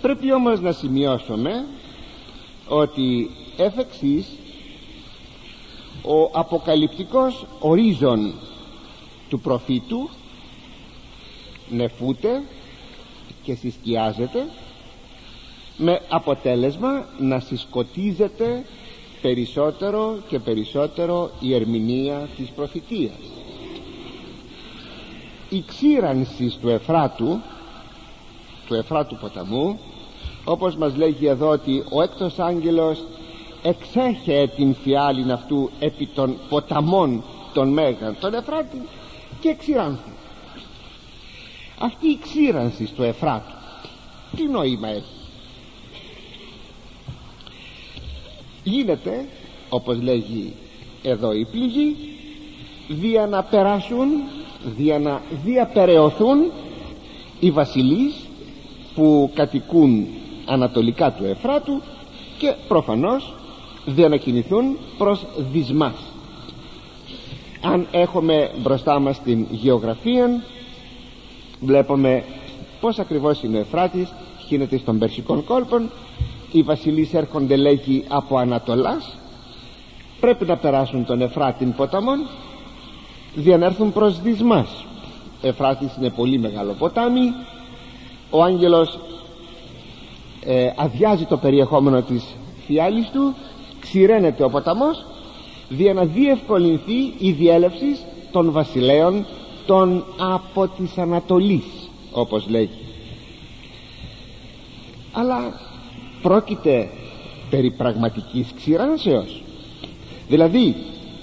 πρέπει όμως να σημειώσουμε ότι εφ' εξής, ο αποκαλυπτικός ορίζον του προφήτου νεφούται και συσκιάζεται με αποτέλεσμα να συσκοτίζεται περισσότερο και περισσότερο η ερμηνεία της προφητείας. Η ξύρανσης του Εφράτου του Εφράτου ποταμού όπως μας λέγει εδώ ότι ο έκτος άγγελος εξέχε την φιάλην αυτού επί των ποταμών των Μέγαν τον Εφράτη και ξύρανθη αυτή η ξύρανση στο Εφράτου τι νόημα έχει; Γίνεται όπως λέγει εδώ η πληγή δια να περάσουν δια να διαπεραιωθούν οι βασιλείς που κατοικούν ανατολικά του Εφράτου και προφανώς δια να κινηθούν προς δυσμάς. Αν έχουμε μπροστά μας την γεωγραφία βλέπουμε πως ακριβώς είναι ο Εφράτης γίνεται στον Περσικών κόλπων οι βασιλείς έρχονται λέγει από Ανατολάς. Πρέπει να περάσουν τον Εφράτην ποταμόν έρθουν προς Δυσμάς. Εφράτης είναι πολύ μεγάλο ποτάμι. Ο άγγελος ε, αδειάζει το περιεχόμενο της φιάλης του ξηραίνεται ο ποταμός για να διευκολυνθεί η διέλευση των βασιλέων των από της Ανατολής όπως λέγει αλλά πρόκειται περί πραγματικής ξηράνσεως δηλαδή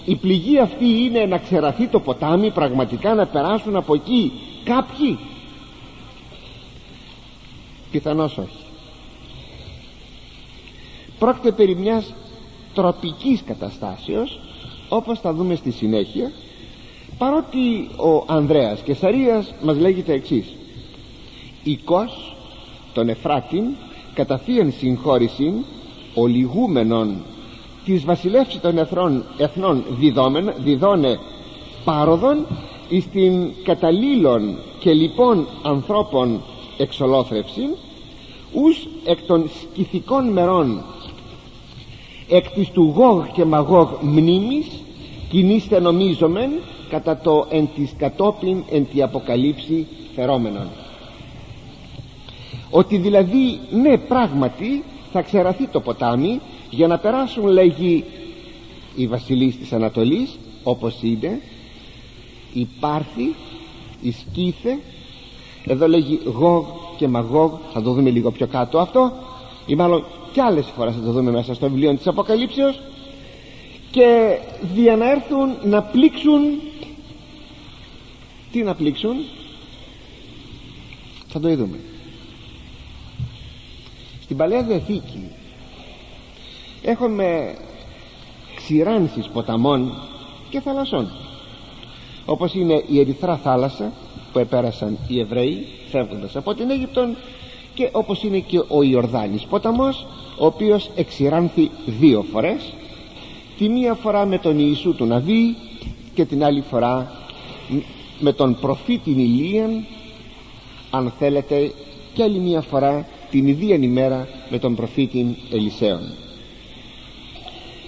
η πληγή αυτή είναι να ξεραθεί το ποτάμι πραγματικά να περάσουν από εκεί κάποιοι. Πιθανώς όχι πρόκειται περί μιας τροπικής καταστάσεως όπως θα δούμε στη συνέχεια παρότι ο Ανδρέας και Σαρίας μας λέγει το εξής. Οικός τον Εφράτην κατά θείαν συγχώρηση ολιγούμενον της βασιλεύση των εθνών, εθνών διδόμεν, διδώνε πάροδον εις την καταλήλων και λοιπόν ανθρώπων εξολόθρευση ους εκ των σκηθικών μερών εκ της του γόγ και μαγόγ μνήμης κινήστε νομίζομεν κατά το εν της κατόπιν εν τη αποκαλύψη φερόμενον. Ότι δηλαδή ναι πράγματι θα ξεραθεί το ποτάμι για να περάσουν λέγει οι βασιλείς της Ανατολής όπως είναι η Πάρθη η Σκύθε εδώ λέγει Γόγ και Μαγόγ θα το δούμε λίγο πιο κάτω αυτό ή μάλλον κι άλλες φορές θα το δούμε μέσα στο βιβλίο της Αποκαλύψεως και για να έρθουν να πλήξουν τι να πλήξουν θα το είδουμε στην Παλαιά Διαθήκη έχουμε ξηράνσεις ποταμών και θαλασσών όπως είναι η Ερυθρά θάλασσα που επέρασαν οι Εβραίοι φεύγοντας από την Αίγυπτον και όπως είναι και ο Ιορδάνης ποταμός ο οποίος εξηράνθη δύο φορές. Τη μία φορά με τον Ιησού του Ναβί και την άλλη φορά με τον προφήτη Ηλίαν αν θέλετε και άλλη μία φορά την ίδια ημέρα με τον προφήτη Ελισέων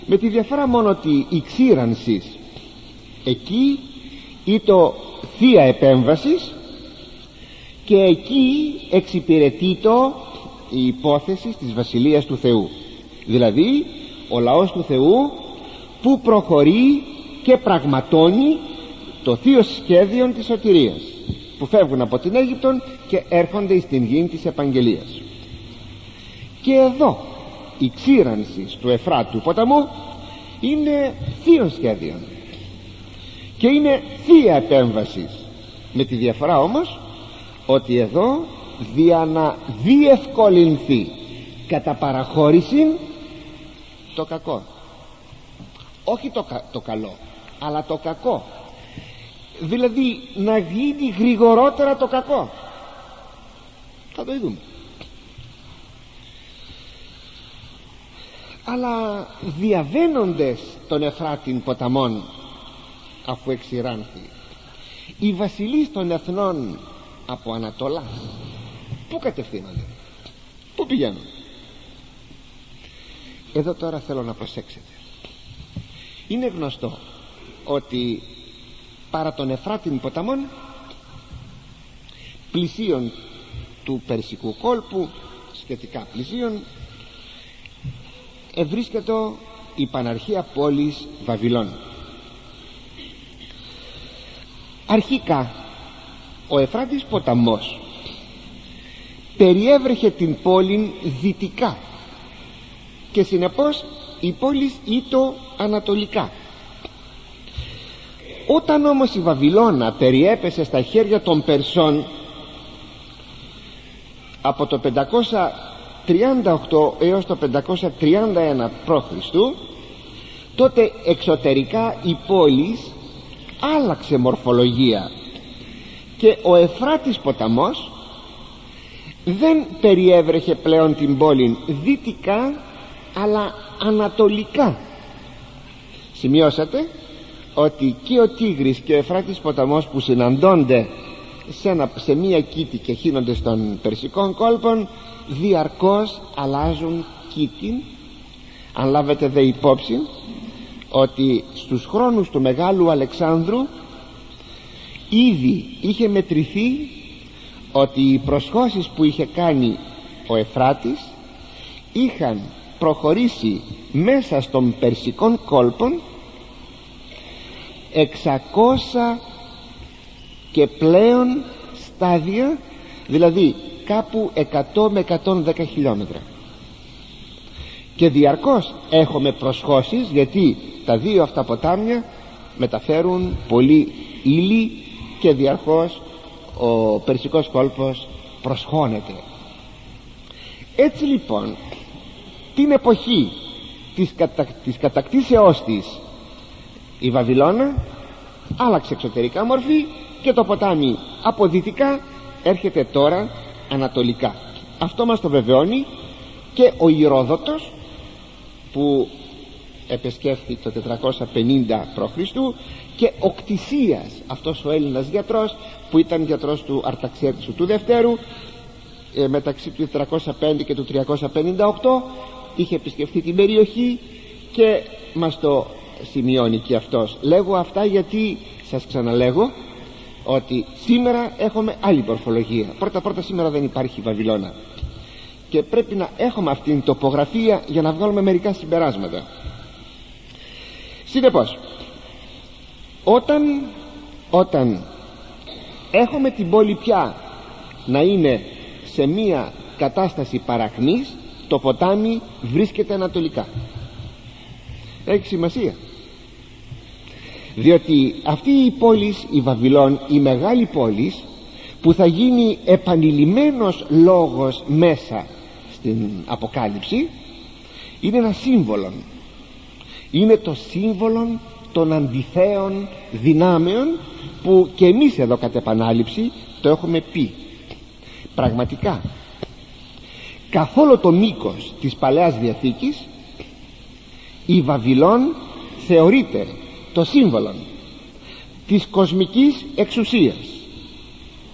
με τη διαφορά μόνο ότι η ξύρανσης εκεί ή το θεία επέμβασης και εκεί εξυπηρετεί το η υπόθεση της Βασιλείας του Θεού. Δηλαδή ο λαός του Θεού που προχωρεί και πραγματώνει το θείο σχέδιο της σωτηρίας που φεύγουν από την Αίγυπτον και έρχονται στην γη της επαγγελίας. Και εδώ η ξύρανση του Εφράτου ποταμού είναι θείο σχέδιο. Και είναι θεία επέμβασης. Με τη διαφορά όμως ότι εδώ δια να διευκολυνθεί κατά παραχώρηση το κακό. Όχι το, το καλό αλλά το κακό. Δηλαδή να γίνει γρηγορότερα το κακό. Θα το δούμε. Αλλά διαβαίνοντες τον Εφράτην ποταμών αφού εξηράνθη οι βασιλείς των εθνών από Ανατολάς. Πού κατευθύνονται; Πού πηγαίνουν. Εδώ τώρα θέλω να προσέξετε. Είναι γνωστό ότι παρά τον Εφράτην ποταμών πλησίων του Περσικού κόλπου σχετικά πλησίων ευρίσκεται η Παναρχία πόλης Βαβυλών. Αρχικά ο Εφράτης ποταμός περιέβρεχε την πόλη δυτικά και συνεπώς η πόλη ήτο ανατολικά όταν όμως η Βαβυλώνα περιέπεσε στα χέρια των Περσών από το 538 έως το 531 π.Χ. τότε εξωτερικά η πόλη άλλαξε μορφολογία και ο Εφράτης ποταμός δεν περιέβρεχε πλέον την πόλη δυτικά αλλά ανατολικά. Σημειώσατε ότι και ο Τίγρης και ο Εφράτης ποταμός που συναντώνται σε, ένα, σε μία κήτη και χύνονται στον Περσικών κόλπων διαρκώς αλλάζουν κήτη. Αν λάβετε δε υπόψη ότι στους χρόνους του Μεγάλου Αλεξάνδρου ήδη είχε μετρηθεί ότι οι προσχώσεις που είχε κάνει ο Εφράτης είχαν προχωρήσει μέσα στον Περσικών κόλπων 600 και πλέον στάδια δηλαδή κάπου 100 με 110 χιλιόμετρα. Και διαρκώς έχουμε προσχώσεις γιατί τα δύο αυτά ποτάμια μεταφέρουν πολύ ύλη και διαρκώς ο Περσικός κόλπος προσχώνεται. Έτσι λοιπόν την εποχή της, κατα... της κατακτήσεώς της η Βαβυλώνα άλλαξε εξωτερικά μορφή και το ποτάμι από δυτικά έρχεται τώρα ανατολικά. Αυτό μας το βεβαιώνει και ο Ηρόδοτος που επεσκέφθη το 450 π.Χ. και ο Κτησίας αυτός ο Έλληνας γιατρός που ήταν γιατρός του Αρταξέρτησου του Δευτέρου ε, μεταξύ του 405 και του 358 είχε επισκεφθεί την περιοχή και μας το σημειώνει και αυτός. Λέγω αυτά γιατί σας ξαναλέγω ότι σήμερα έχουμε άλλη μορφολογία. Πρώτα πρώτα σήμερα δεν υπάρχει Βαβυλώνα. Και πρέπει να έχουμε αυτήν την τοπογραφία για να βγάλουμε μερικά συμπεράσματα συνεπώς όταν όταν έχουμε την πόλη πια να είναι σε μία κατάσταση παραχνής το ποτάμι βρίσκεται ανατολικά. Έχει σημασία. Διότι αυτή η πόλης η Βαβυλών η μεγάλη πόλης που θα γίνει επανειλημμένος λόγος μέσα στην Αποκάλυψη είναι ένα σύμβολο είναι το σύμβολο των αντιθέων δυνάμεων που και εμείς εδώ κατ' επανάληψη το έχουμε πει. Πραγματικά καθόλου το μήκος της Παλαιάς Διαθήκης η Βαβυλών θεωρείται το σύμβολο της κοσμικής εξουσίας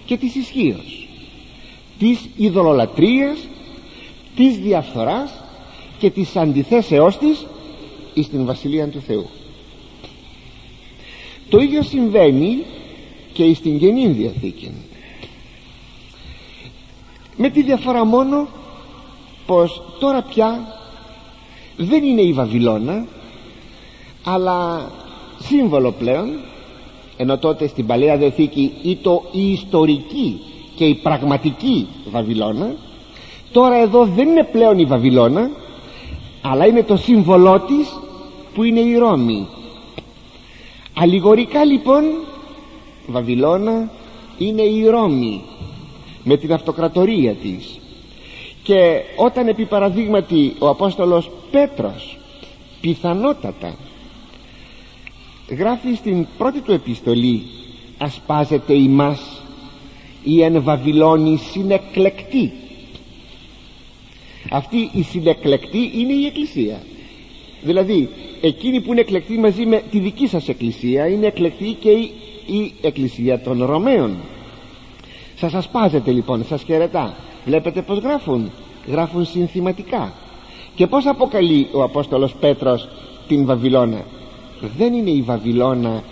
και της ισχύως της ειδωλολατρίας της διαφθοράς και της αντιθέσεώς της εις την Βασιλεία του Θεού. Το ίδιο συμβαίνει και στην Καινή Διαθήκη. Με τη διαφορά μόνο πως τώρα πια δεν είναι η Βαβυλώνα αλλά σύμβολο πλέον ενώ τότε στην Παλαιά Διαθήκη ήταν η ιστορική και η πραγματική Βαβυλώνα τώρα εδώ δεν είναι πλέον η Βαβυλώνα αλλά είναι το σύμβολό της που είναι η Ρώμη αλληγορικά λοιπόν Βαβυλώνα είναι η Ρώμη με την αυτοκρατορία της. Και όταν επί παραδείγματι ο Απόστολος Πέτρος πιθανότατα γράφει στην πρώτη του επιστολή ασπάζεται ημάς η εν Βαβυλώνη συνεκλεκτή αυτή η συνεκλεκτή είναι η Εκκλησία δηλαδή εκείνη που είναι εκλεκτή μαζί με τη δική σας Εκκλησία είναι εκλεκτή και η, η Εκκλησία των Ρωμαίων. Σας ασπάζεται λοιπόν σας χαιρετά. Βλέπετε πως γράφουν; Γράφουν συνθηματικά. Και πως αποκαλεί ο Απόστολος Πέτρος την Βαβυλώνα; Δεν είναι η Βαβυλώνα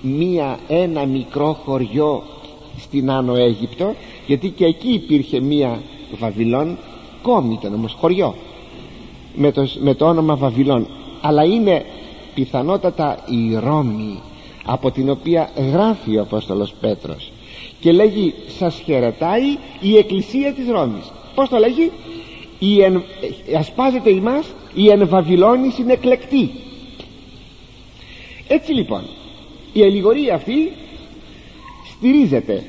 μία ένα μικρό χωριό στην Άνω Αίγυπτο γιατί και εκεί υπήρχε μία Βαβυλών κόμι ήταν όμως χωριό με το, με το όνομα Βαβυλών. Αλλά είναι πιθανότατα η Ρώμη από την οποία γράφει ο Απόστολος Πέτρος και λέγει σας χαιρετάει η Εκκλησία της Ρώμης πως το λέγει; Η εν, ασπάζεται ημάς η εν Βαβυλώνη συνεκλεκτή έτσι λοιπόν η αλληγορία αυτή στηρίζεται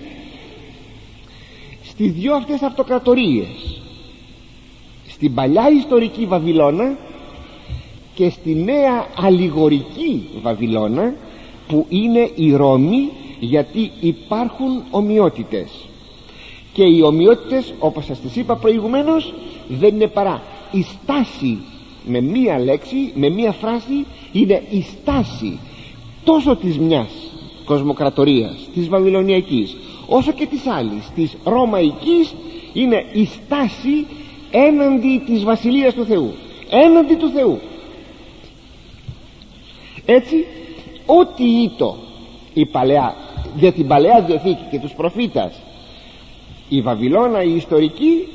στις δυο αυτές αυτοκρατορίες στην παλιά ιστορική Βαβυλώνα και στη νέα αλληγορική Βαβυλώνα που είναι η Ρώμη γιατί υπάρχουν ομοιότητες. Και οι ομοιότητες όπως σας τις είπα προηγουμένως δεν είναι παρά. Η στάση με μία λέξη, με μία φράση είναι η στάση τόσο της μιας κοσμοκρατορίας της Βαβυλωνιακής όσο και της άλλης της Ρωμαϊκής είναι η στάση έναντι της Βασιλείας του Θεού. Έναντι του Θεού. Έτσι ό,τι ήτο η παλαιά για την παλαιά διαθήκη και τους προφήτας η Βαβυλώνα η ιστορική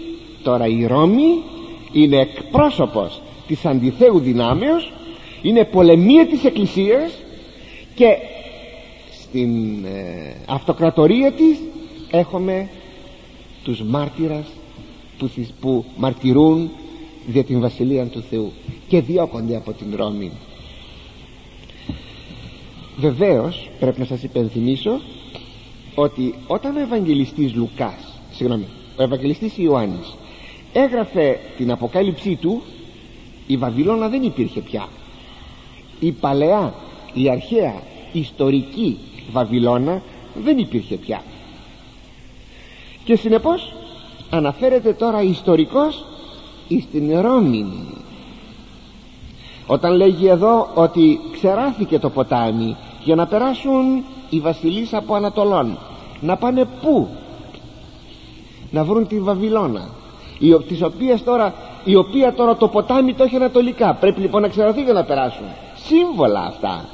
τώρα η Ρώμη είναι εκπρόσωπος της αντιθέου δυνάμεως είναι πολεμία της Εκκλησίας και στην ε, αυτοκρατορία της έχουμε τους μάρτυρας που, που μαρτυρούν για την Βασιλεία του Θεού και διώκονται από την Ρώμη. Βεβαίως πρέπει να σας υπενθυμίσω ότι όταν ο Ευαγγελιστής Λουκάς συγγνώμη, ο Ευαγγελιστής Ιωάννης έγραφε την αποκάλυψή του η Βαβυλώνα δεν υπήρχε πια. Η παλαιά, η αρχαία ιστορική Βαβυλώνα δεν υπήρχε πια. Και συνεπώς αναφέρεται τώρα ιστορικός στην Ρώμη. Όταν λέγει εδώ ότι ξεράθηκε το ποτάμι για να περάσουν οι βασιλείς από Ανατολών να πάνε πού; Να βρουν τη Βαβυλώνα η, της οποίας τώρα, η οποία τώρα το ποτάμι το έχει ανατολικά. Πρέπει λοιπόν να ξεραθεί για να περάσουν. Σύμβολα αυτά.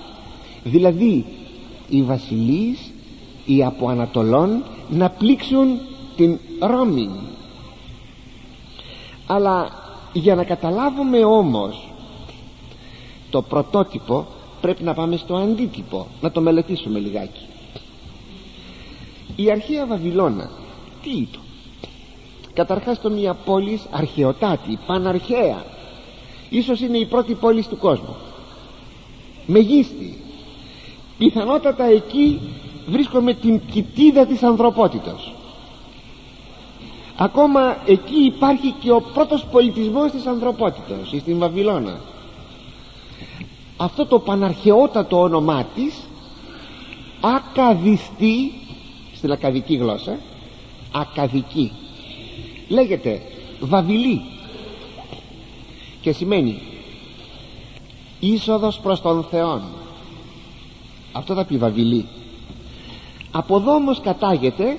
Δηλαδή οι βασιλείς οι από Ανατολών να πλήξουν την Ρώμη. Αλλά για να καταλάβουμε όμως το πρωτότυπο πρέπει να πάμε στο αντίτυπο. Να το μελετήσουμε λιγάκι. Η αρχαία Βαβυλώνα τι ήταν καταρχάς το μια πόλης αρχαιοτάτη, παναρχαία. Ίσως είναι η πρώτη πόλη του κόσμου. Μεγίστη. Πιθανότατα εκεί βρίσκομαι την κοιτίδα της ανθρωπότητος ακόμα εκεί υπάρχει και ο πρώτος πολιτισμός της ανθρωπότητας στην Βαβυλώνα. Αυτό το παναρχαιότατο όνομά της ακαδιστή στην ακαδική γλώσσα ακαδική. Λέγεται Βαβυλή και σημαίνει είσοδος προς τον Θεόν. Αυτό θα πει Βαβυλή. Από εδώ όμως κατάγεται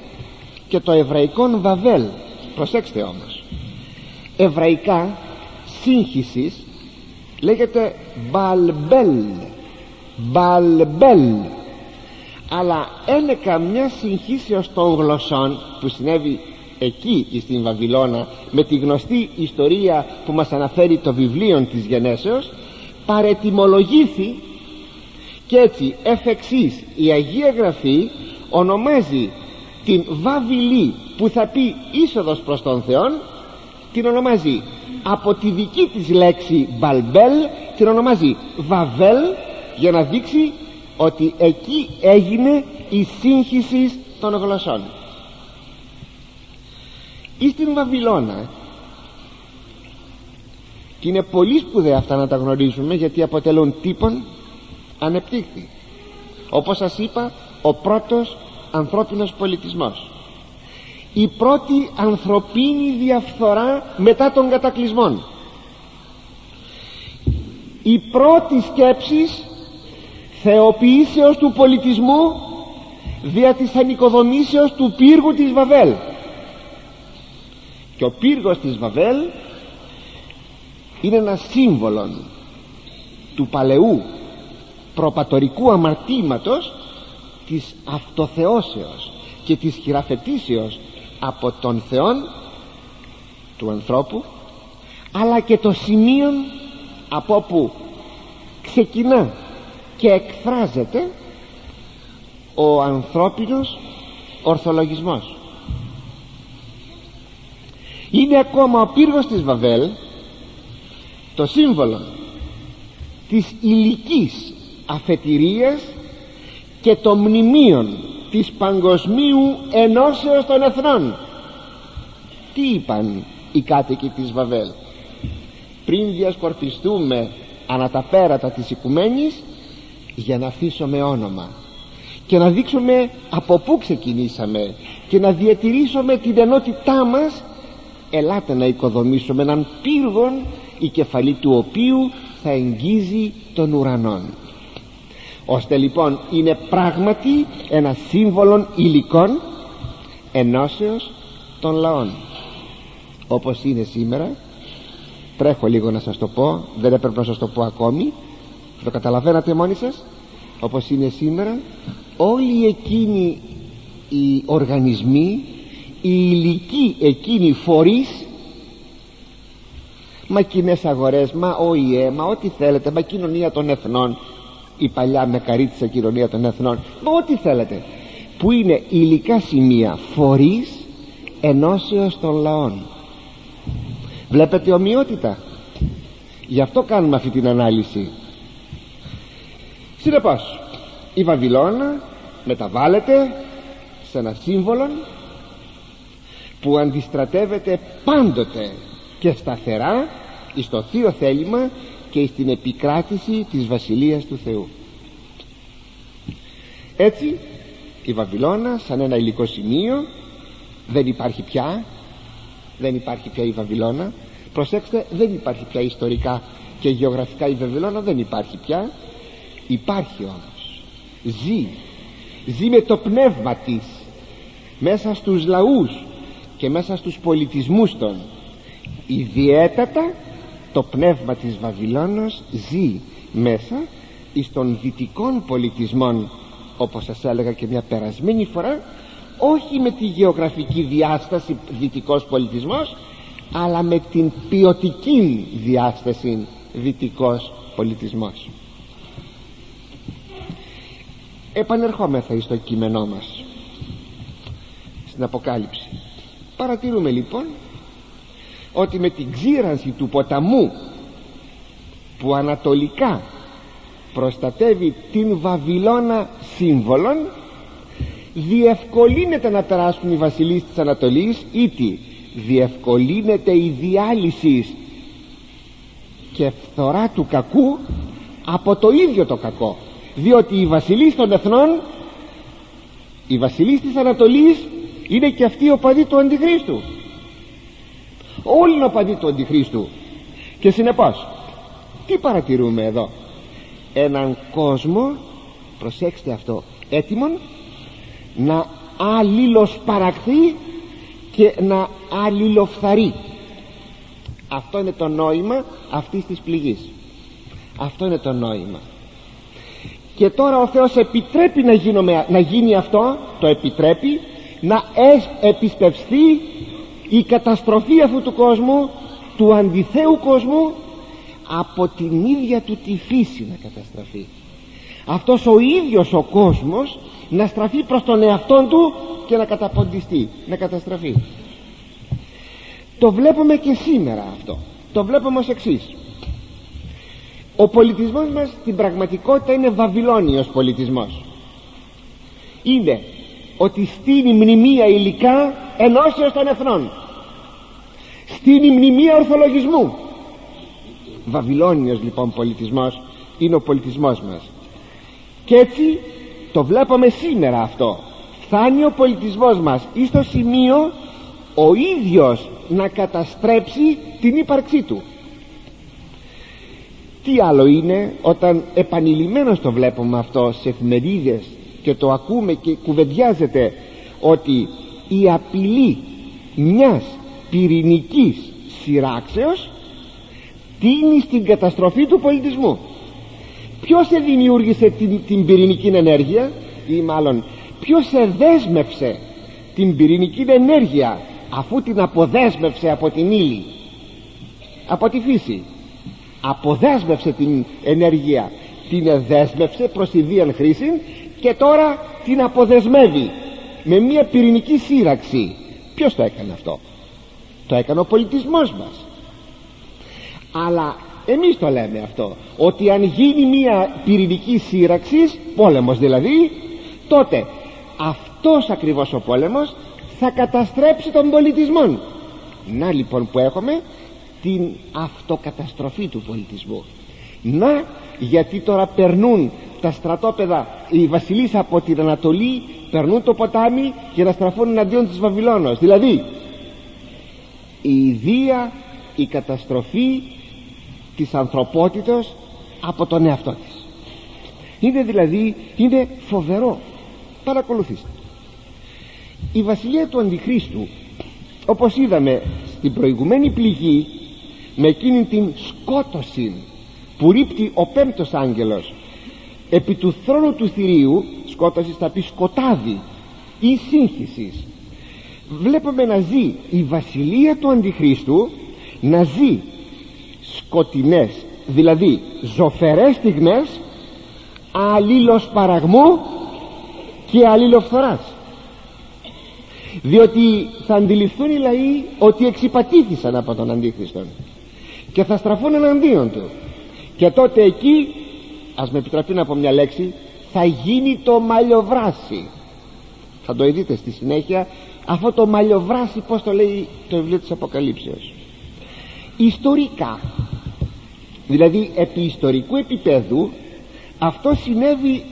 και το εβραϊκό Βαβέλ προσέξτε όμως. Εβραϊκά σύγχυσις λέγεται Μπαλμπέλ. Μπαλμπέλ. Αλλά είναι καμιά συγχύσεως των γλωσσών που συνέβη εκεί στην Βαβυλώνα με τη γνωστή ιστορία που μας αναφέρει το βιβλίο της γενέσεως παρετιμολογήθη και έτσι εφ' εξής, η Αγία Γραφή ονομάζει την Βαβυλή που θα πει είσοδος προς τον Θεό την ονομάζει από τη δική της λέξη Μπαλμπέλ την ονομάζει Βαβέλ για να δείξει ότι εκεί έγινε η σύγχυση των γλωσσών. Ή στην Βαβυλώνα και είναι πολύ σπουδαία αυτά να τα γνωρίζουμε γιατί αποτελούν τύπον ανεπτύχθη. Όπως σας είπα ο πρώτος ανθρώπινος πολιτισμός. Η πρώτη ανθρωπίνη διαφθορά μετά των κατακλυσμών η πρώτη σκέψης θεοποιήσεως του πολιτισμού δια της ανοικοδομήσεως του πύργου της Βαβέλ. Και ο πύργος της Βαβέλ είναι ένα σύμβολο του παλαιού προπατορικού αμαρτήματος της αυτοθεώσεως και της χειραφετήσεως από τον Θεόν του ανθρώπου αλλά και το σημείο από όπου ξεκινά και εκφράζεται ο ανθρώπινος ορθολογισμός. Είναι ακόμα ο πύργος της Βαβέλ το σύμβολο της υλικής αφετηρίας και των μνημείων της παγκοσμίου ενώσεως των εθνών. Τι είπαν οι κάτοικοι της Βαβέλ; Πριν διασκορπιστούμε ανά τα πέρατα της οικουμένης για να αφήσουμε όνομα και να δείξουμε από πού ξεκινήσαμε και να διατηρήσουμε την ενότητά μας ελάτε να οικοδομήσουμε έναν πύργον η κεφαλή του οποίου θα εγγίζει τον ουρανόν ώστε λοιπόν είναι πράγματι ένα σύμβολο υλικών ενώσεως των λαών. Όπως είναι σήμερα τρέχω λίγο να σας το πω δεν έπρεπε να σας το πω ακόμη. Το καταλαβαίνατε μόνοι σας; Όπως είναι σήμερα όλοι εκείνοι οι οργανισμοί οι υλικοί εκείνοι φορείς μα κοινές αγορές, μα ΟΗΕ, μα ό,τι θέλετε, μα κοινωνία των εθνών η παλιά με καρίτσα κοινωνία των εθνών. Μα ό,τι θέλετε. Που είναι υλικά σημεία φορείς ενώσεως των λαών. Βλέπετε ομοιότητα. Γι' αυτό κάνουμε αυτή την ανάλυση. Συνεπώς η Βαβυλώνα μεταβάλλεται σε ένα σύμβολο που αντιστρατεύεται πάντοτε και σταθερά στο θείο θέλημα και στην επικράτηση της Βασιλείας του Θεού έτσι η Βαβυλώνα σαν ένα υλικό σημείο δεν υπάρχει πια δεν υπάρχει πια η Βαβυλώνα. Προσέξτε δεν υπάρχει πια ιστορικά και γεωγραφικά η Βαβυλώνα δεν υπάρχει πια. Υπάρχει όμως. Ζει. Ζει με το πνεύμα της μέσα στους λαούς και μέσα στους πολιτισμούς των. Ιδιαίτατα το πνεύμα της Βαβυλώνος ζει μέσα εις των δυτικών πολιτισμών όπως σας έλεγα και μια περασμένη φορά όχι με τη γεωγραφική διάσταση δυτικός πολιτισμός αλλά με την ποιοτική διάσταση δυτικός πολιτισμός. Επανερχόμεθα στο κείμενό μας στην Αποκάλυψη. Παρατηρούμε λοιπόν ότι με την ξύρανση του ποταμού που ανατολικά προστατεύει την Βαβυλώνα σύμβολον διευκολύνεται να περάσουν οι βασιλείς της Ανατολής ήτι διευκολύνεται η διάλυση και φθορά του κακού από το ίδιο το κακό. Διότι οι βασιλείς των εθνών οι βασιλείς της Ανατολής είναι και αυτοί ο παδί του Αντιχρίστου. Όλοι είναι ο παδί του Αντιχρίστου. Και συνεπώς τι παρατηρούμε εδώ; Έναν κόσμο προσέξτε αυτό έτοιμον να αλληλοσπαραχθεί και να αλληλοφθαρεί. Αυτό είναι το νόημα αυτής της πληγής. Αυτό είναι το νόημα. Και τώρα ο Θεός επιτρέπει να, γίνουμε, να γίνει αυτό το επιτρέπει να επισπευστεί η καταστροφή αυτού του κόσμου του αντιθέου κόσμου από την ίδια του τη φύση να καταστραφεί. Αυτός ο ίδιος ο κόσμος να στραφεί προς τον εαυτό του και να καταποντιστεί να καταστραφεί. Το βλέπουμε και σήμερα αυτό. Το βλέπουμε ως εξής. Ο πολιτισμός μας στην πραγματικότητα είναι βαβυλώνιος πολιτισμός. Είναι ότι στείνει μνημεία υλικά ενώσεως των εθνών. Στείνει μνημεία ορθολογισμού βαβυλώνιος λοιπόν πολιτισμός είναι ο πολιτισμός μας. Και έτσι το βλέπουμε σήμερα αυτό. Φτάνει ο πολιτισμός μας ή στο σημείο ο ίδιος να καταστρέψει την ύπαρξή του. Τι άλλο είναι όταν επανειλημμένως το βλέπουμε αυτό σε εφημερίδες και το ακούμε και κουβεντιάζεται ότι η απειλή μιας πυρηνικής σειράξεως τίνει στην καταστροφή του πολιτισμού. Ποιος δημιούργησε την, την πυρηνική ενέργεια ή μάλλον ποιος εδέσμευσε την πυρηνική ενέργεια αφού την αποδέσμευσε από την ύλη από τη φύση. Αποδέσμευσε την ενέργεια την εδέσμευσε προς τη βίαν χρήση και τώρα την αποδεσμεύει με μια πυρηνική σύραξη. Ποιος το έκανε αυτό; Το έκανε ο πολιτισμός μας αλλά εμείς το λέμε αυτό ότι αν γίνει μια πυρηνική σύραξη πόλεμος δηλαδή τότε αυτός ακριβώς ο πόλεμος θα καταστρέψει τον πολιτισμό. Να λοιπόν που έχουμε την αυτοκαταστροφή του πολιτισμού. Να γιατί τώρα περνούν τα στρατόπεδα οι βασιλείς από την Ανατολή περνούν το ποτάμι και να στραφούν εναντίον της Βαβυλώνος. Δηλαδή η ιδία η καταστροφή της ανθρωπότητος από τον εαυτό της. Είναι δηλαδή είναι φοβερό. Παρακολουθήστε. Η βασιλεία του Αντιχρίστου όπως είδαμε στην προηγουμένη πληγή με εκείνη την σκότωση που ρίπτει ο πέμπτος άγγελος επί του θρόνου του θηρίου σκότωσης θα πει σκοτάδι ή σύγχυσης βλέπουμε να ζει η βασιλεία του Αντιχρίστου να ζει σκοτεινές δηλαδή ζωφερές στιγμές παραγμού και αλληλοφθοράς διότι θα αντιληφθούν οι λαοί ότι εξυπατήθησαν από τον Αντίχριστον και θα στραφούν εναντίον του. Και τότε εκεί ας με επιτραπεί να πω μια λέξη θα γίνει το μαλλιοβράσι. Θα το δείτε στη συνέχεια αυτό το μαλλιοβράσι πως το λέει το βιβλίο της Αποκαλύψεως ιστορικά. Δηλαδή επί ιστορικού επίπεδου αυτό συνέβη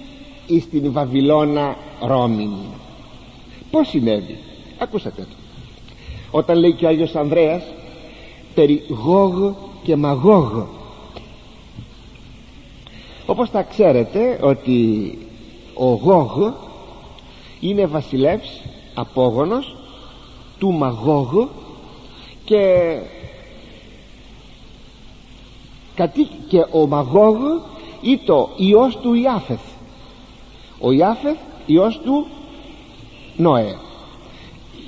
στην Βαβυλώνα Ρώμη. Πως συνέβη; Ακούσατε το. Όταν λέει και ο Άγιος Ανδρέας περί Γόγ και Μαγόγ όπως θα ξέρετε ότι ο Γόγ είναι βασιλεύς απόγονος του Μαγόγ και και ο Μαγόγ το ιός του Ιάφεθ. Ο Ιάφεθ ιός του Νόε.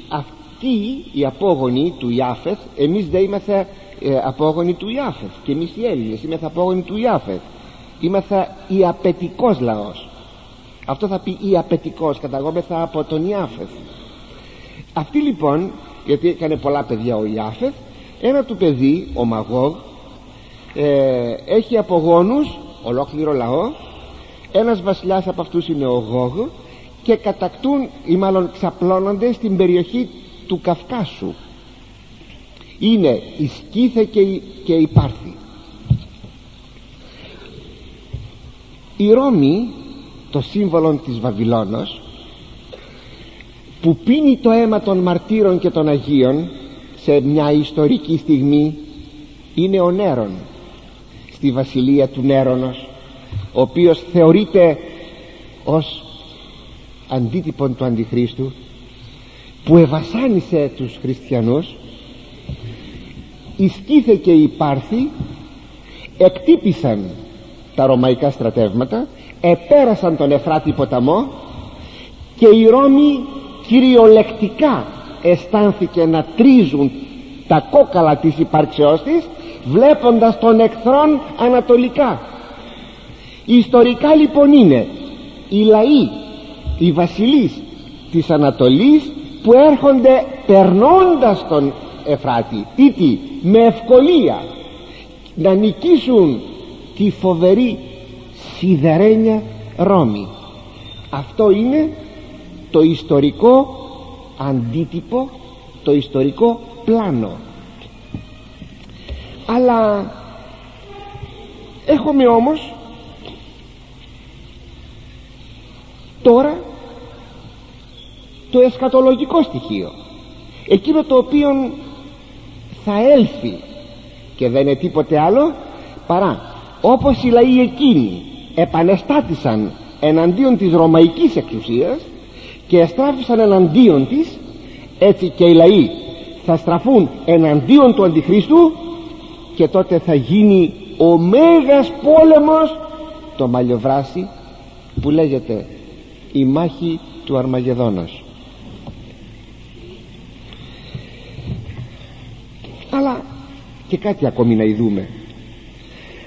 Αυτοί οι απόγονοι του Ιάφεθ εμείς δεν είμαστε ε, απόγονοι του Ιάφεθ. Και εμείς οι Έλληνες είμαστε απόγονοι του Ιάφεθ. Είμαστε ιαπετικός λαός. Αυτό θα πει ιαπετικός καταγόμεθα από τον Ιάφεθ. Αυτοί λοιπόν γιατί έκανε πολλά παιδιά ο Ιάφεθ ένα του παιδί ο Μαγόγ ε, έχει απογόνους ολόκληρο λαό. Ένας βασιλιάς από αυτούς είναι ο Γόγ και κατακτούν ή μάλλον ξαπλώνονται στην περιοχή του Καυκάσου. Είναι η Σκύθε και η, και η Πάρθη. Η Ρώμη το σύμβολο της Βαβυλώνος που πίνει το αίμα των μαρτύρων και των Αγίων σε μια ιστορική στιγμή είναι ο Νέρον στη βασιλεία του Νέρονος ο οποίος θεωρείται ως αντίτυπον του Αντιχρίστου που ευασάνισε τους χριστιανούς οι Σκύθε και οι Πάρθοι εκτύπησαν τα ρωμαϊκά στρατεύματα επέρασαν τον Εφράτη ποταμό και η Ρώμη κυριολεκτικά αισθάνθηκε να τρίζουν τα κόκαλα της υπάρξεώς της βλέποντας τον εχθρόν ανατολικά. Ιστορικά λοιπόν είναι οι λαοί οι βασιλείς της Ανατολής που έρχονται περνώντας τον Εφράτη ή με ευκολία να νικήσουν τη φοβερή σιδερένια Ρώμη. Αυτό είναι το ιστορικό αντίτυπο το ιστορικό πλάνο αλλά έχουμε όμως τώρα το εσκατολογικό στοιχείο. Εκείνο το οποίο θα έλθει και δεν είναι τίποτε άλλο παρά όπως οι λαοί εκείνοι επανεστάτησαν εναντίον της ρωμαϊκής εξουσίας και εστράφησαν εναντίον της έτσι και οι λαοί θα στραφούν εναντίον του Αντιχρίστου και τότε θα γίνει ο μέγας πόλεμος. Το μαλλιοβράσι που λέγεται η μάχη του Αρμαγεδόνος αλλά και κάτι ακόμη να ειδούμε.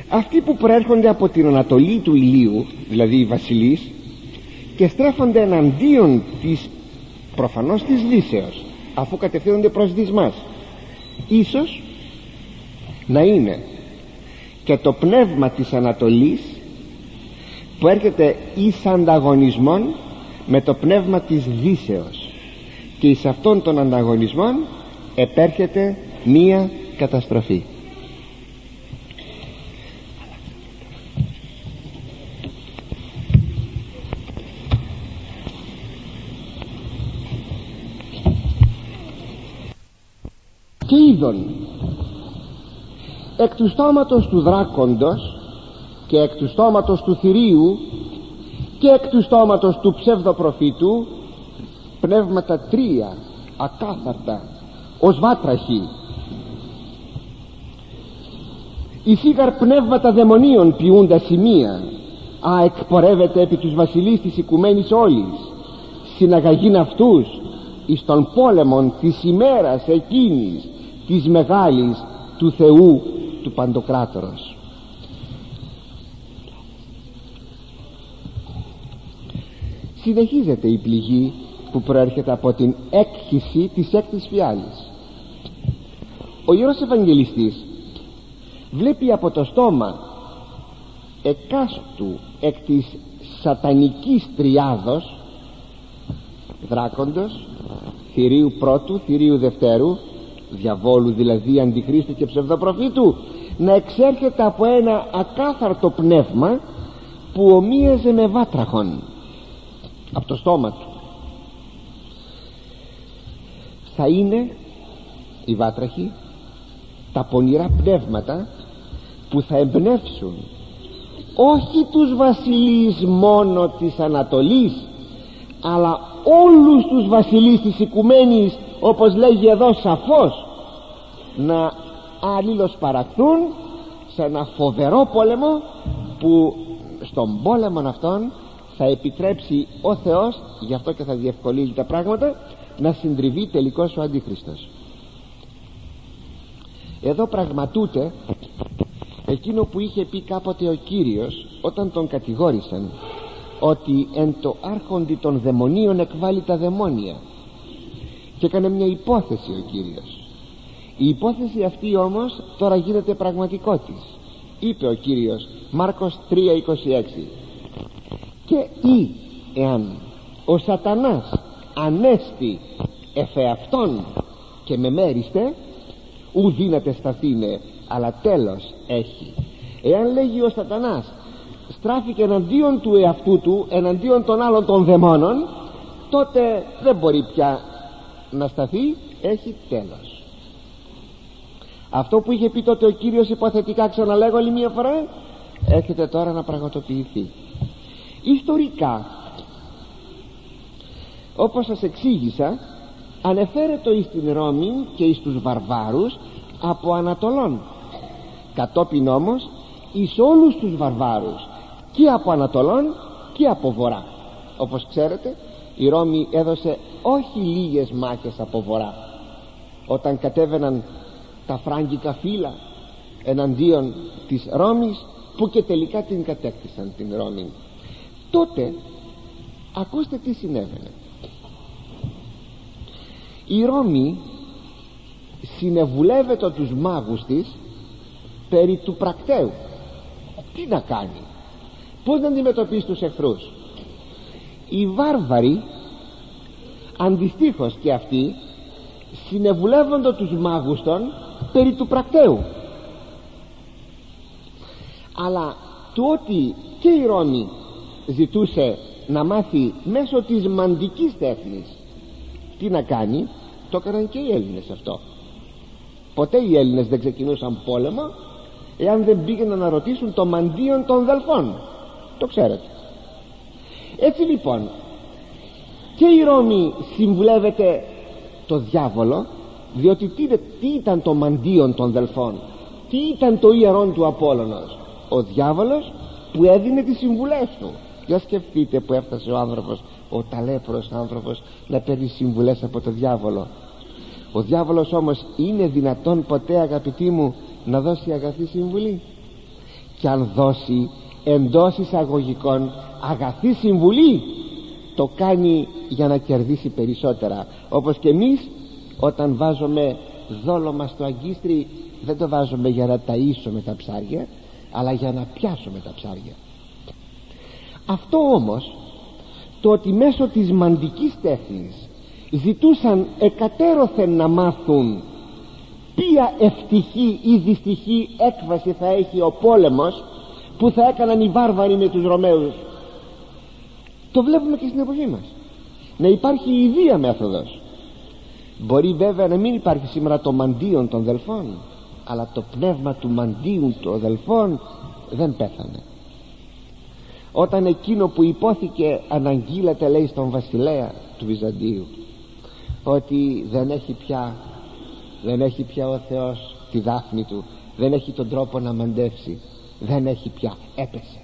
Αυτοί που προέρχονται από την Ανατολή του ηλίου δηλαδή οι βασιλείς και στρέφονται εναντίον της προφανώς της λύσεως αφού κατευθύνονται προς δυσμάς. Ίσως να είναι. Και το πνεύμα της Ανατολής που έρχεται εις ανταγωνισμόν με το πνεύμα της Δύσεως. Και εις αυτόν τον ανταγωνισμόν επέρχεται μία καταστροφή. Και είδον εκ του στόματος του δράκοντος και εκ του στόματος του θηρίου και εκ του στόματος του ψευδοπροφήτου πνεύματα τρία ακάθαρτα ως βάτραχοι. Οι σίγαρ πνεύματα δαιμονίων ποιούντα σημεία α εκπορεύεται επί τους βασιλείς της οικουμένης όλης. Συναγαγήν αυτούς εις των πόλεμων της ημέρας εκείνης της μεγάλης του Θεού του Παντοκράτορος. Συνεχίζεται η πληγή που προέρχεται από την έκχυση της έκτης φιάλης. Ο Ιερός Ευαγγελιστής βλέπει από το στόμα εκάστου εκ της σατανικής τριάδος δράκοντος θηρίου πρώτου, θηρίου δευτέρου διαβόλου δηλαδή αντιχρίστου και ψευδοπροφήτου να εξέρχεται από ένα ακάθαρτο πνεύμα που ομοίαζε με βάτραχον από το στόμα του. Θα είναι οι βάτραχοι τα πονηρά πνεύματα που θα εμπνεύσουν όχι τους βασιλείς μόνο της Ανατολής αλλά όλους τους βασιλείς της οικουμένης όπως λέγει εδώ σαφώς να αλληλοσπαραχθούν σε ένα φοβερό πόλεμο που στον πόλεμο αυτόν θα επιτρέψει ο Θεός γι' αυτό και θα διευκολύνει τα πράγματα να συντριβεί τελικώς ο Αντίχριστος. Εδώ πραγματούται εκείνο που είχε πει κάποτε ο Κύριος όταν τον κατηγόρησαν ότι εν το άρχοντι των δαιμονίων εκβάλλει τα δαιμόνια και έκανε μια υπόθεση ο Κύριος. Η υπόθεση αυτή όμως τώρα γίνεται πραγματικότης είπε ο Κύριος Μάρκος 3.26 και ή εάν ο σατανάς ανέστη εφεαυτόν και με μέριστε ου δύναται σταθήνε αλλά τέλος έχει. Εάν λέγει ο σατανάς στράφηκε εναντίον του εαυτού του εναντίον των άλλων των δαιμόνων τότε δεν μπορεί πια να σταθεί έχει τέλος. Αυτό που είχε πει τότε ο Κύριος υποθετικά ξαναλέγω άλλη μια φορά έρχεται τώρα να πραγματοποιηθεί. Ιστορικά όπως σας εξήγησα ανεφέρετο εις την Ρώμη και εις τους βαρβάρους από Ανατολών. Κατόπιν όμως εις όλους τους βαρβάρους και από Ανατολών και από Βορρά. Όπως ξέρετε η Ρώμη έδωσε όχι λίγες μάχες από Βορρά. Όταν κατέβαιναν τα φράγκικα φύλλα εναντίον της Ρώμης που και τελικά την κατέκτησαν την Ρώμη. Τότε ακούστε τι συνέβαινε. Η Ρώμη συνεβουλεύεται τους μάγους της περί του πρακτέου. Τι να κάνει; Πως να αντιμετωπίσει τους εχθρούς; Οι βάρβαροι αντιστοίχως και αυτοί συνεβουλεύονται τους μάγους των περί του πρακτέου αλλά το ότι και η Ρώμη ζητούσε να μάθει μέσω της μαντικής τέχνης. Τι να κάνει το έκαναν και οι Έλληνες αυτό. Ποτέ οι Έλληνες δεν ξεκινούσαν πόλεμο εάν δεν πήγαιναν να ρωτήσουν το μαντίον των δελφών. Το ξέρετε έτσι λοιπόν και η Ρώμη συμβουλεύεται το διάβολο διότι τι, τι ήταν το μαντίον των δελφών τι ήταν το ιερόν του Απόλλωνος; Ο διάβολος που έδινε τις συμβουλές του. Για σκεφτείτε που έφτασε ο άνθρωπος ο ταλέπρος άνθρωπος να παίρνει συμβουλές από το διάβολο. Ο διάβολος όμως είναι δυνατόν ποτέ αγαπητοί μου να δώσει αγαθή συμβουλή; Και αν δώσει εντός εισαγωγικών αγαθή συμβουλή το κάνει για να κερδίσει περισσότερα. Όπως και εμείς όταν βάζουμε δόλωμα στο αγκίστρι δεν το βάζουμε για να ταΐσουμε τα ψάρια αλλά για να πιάσουμε τα ψάρια. Αυτό όμως το ότι μέσω της μαντικής τέχνης ζητούσαν εκατέρωθεν να μάθουν ποια ευτυχή ή δυστυχή έκβαση θα έχει ο πόλεμος που θα έκαναν οι βάρβαροι με τους Ρωμαίους. Το βλέπουμε και στην εποχή μας. Να υπάρχει η ιδία μέθοδος μπορεί βέβαια να μην υπάρχει σήμερα το μαντίον των δελφών αλλά το πνεύμα του μαντίου των δελφών δεν πέθανε. Όταν εκείνο που υπόθηκε αναγγείλεται λέει στον βασιλέα του Βυζαντίου ότι δεν έχει πια δεν έχει πια ο Θεός τη δάφνη του δεν έχει τον τρόπο να μαντεύσει δεν έχει πια. Έπεσε.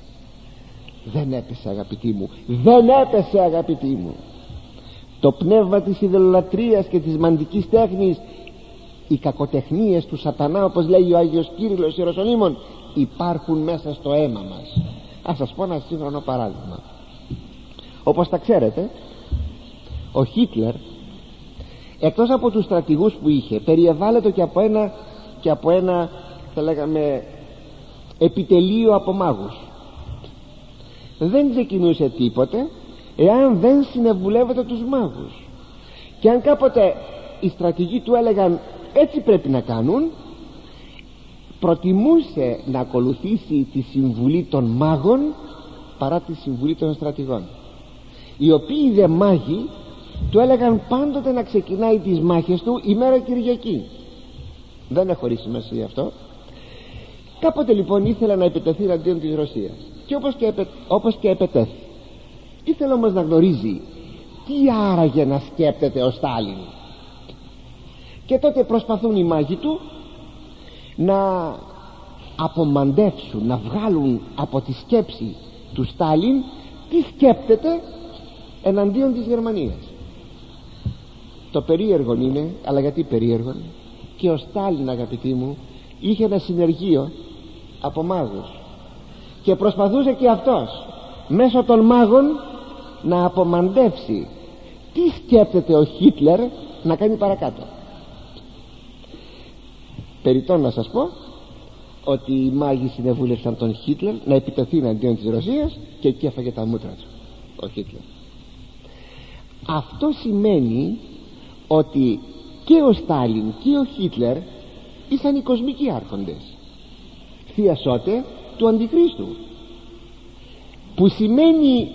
Δεν έπεσε αγαπητοί μου. Δεν έπεσε αγαπητοί μου. Το πνεύμα της ιδεολατρίας και της μαντικής τέχνης οι κακοτεχνίες του σατανά όπως λέει ο Άγιος Κύριλλος Ιεροσολύμων υπάρχουν μέσα στο αίμα μας. Ας σας πω ένα σύγχρονο παράδειγμα. Όπως τα ξέρετε ο Χίτλερ εκτός από τους στρατηγούς που είχε περιεβάλλεται και από ένα και από ένα θα λέγαμε επιτελείο από μάγους. Δεν ξεκινούσε τίποτε εάν δεν συνεβουλεύεται τους μάγους. Και αν κάποτε οι στρατηγοί του έλεγαν έτσι πρέπει να κάνουν προτιμούσε να ακολουθήσει τη συμβουλή των μάγων παρά τη συμβουλή των στρατηγών. Οι οποίοι δε μάγοι του έλεγαν πάντοτε να ξεκινάει τις μάχες του ημέρα Κυριακή δεν έχω ρίξει σημασία αυτό κάποτε λοιπόν ήθελε να επιτεθεί αντίον της Ρωσίας. Και όπως και, επε, όπως και επετέθη. Ήθελε όμως να γνωρίζει τι άραγε να σκέπτεται ο Στάλιν. Και τότε προσπαθούν οι μάγοι του να απομαντεύσουν να βγάλουν από τη σκέψη του Στάλιν τι σκέπτεται εναντίον της Γερμανίας. Το περίεργο είναι αλλά γιατί περίεργο και ο Στάλιν αγαπητοί μου είχε ένα συνεργείο από μάγους. Και προσπαθούσε και αυτός μέσω των μάγων να απομαντεύσει. Τι σκέπτεται ο Χίτλερ να κάνει παρακάτω. Περιττώ να σας πω ότι οι μάγοι συνεβούλευσαν τον Χίτλερ να επιτεθεί εναντίον της Ρωσίας και εκεί έφαγε τα μούτρα του ο Χίτλερ. Αυτό σημαίνει ότι και ο Στάλιν και ο Χίτλερ ήσαν οι κοσμικοί άρχοντες θεία σώτε του Αντιχρίστου που σημαίνει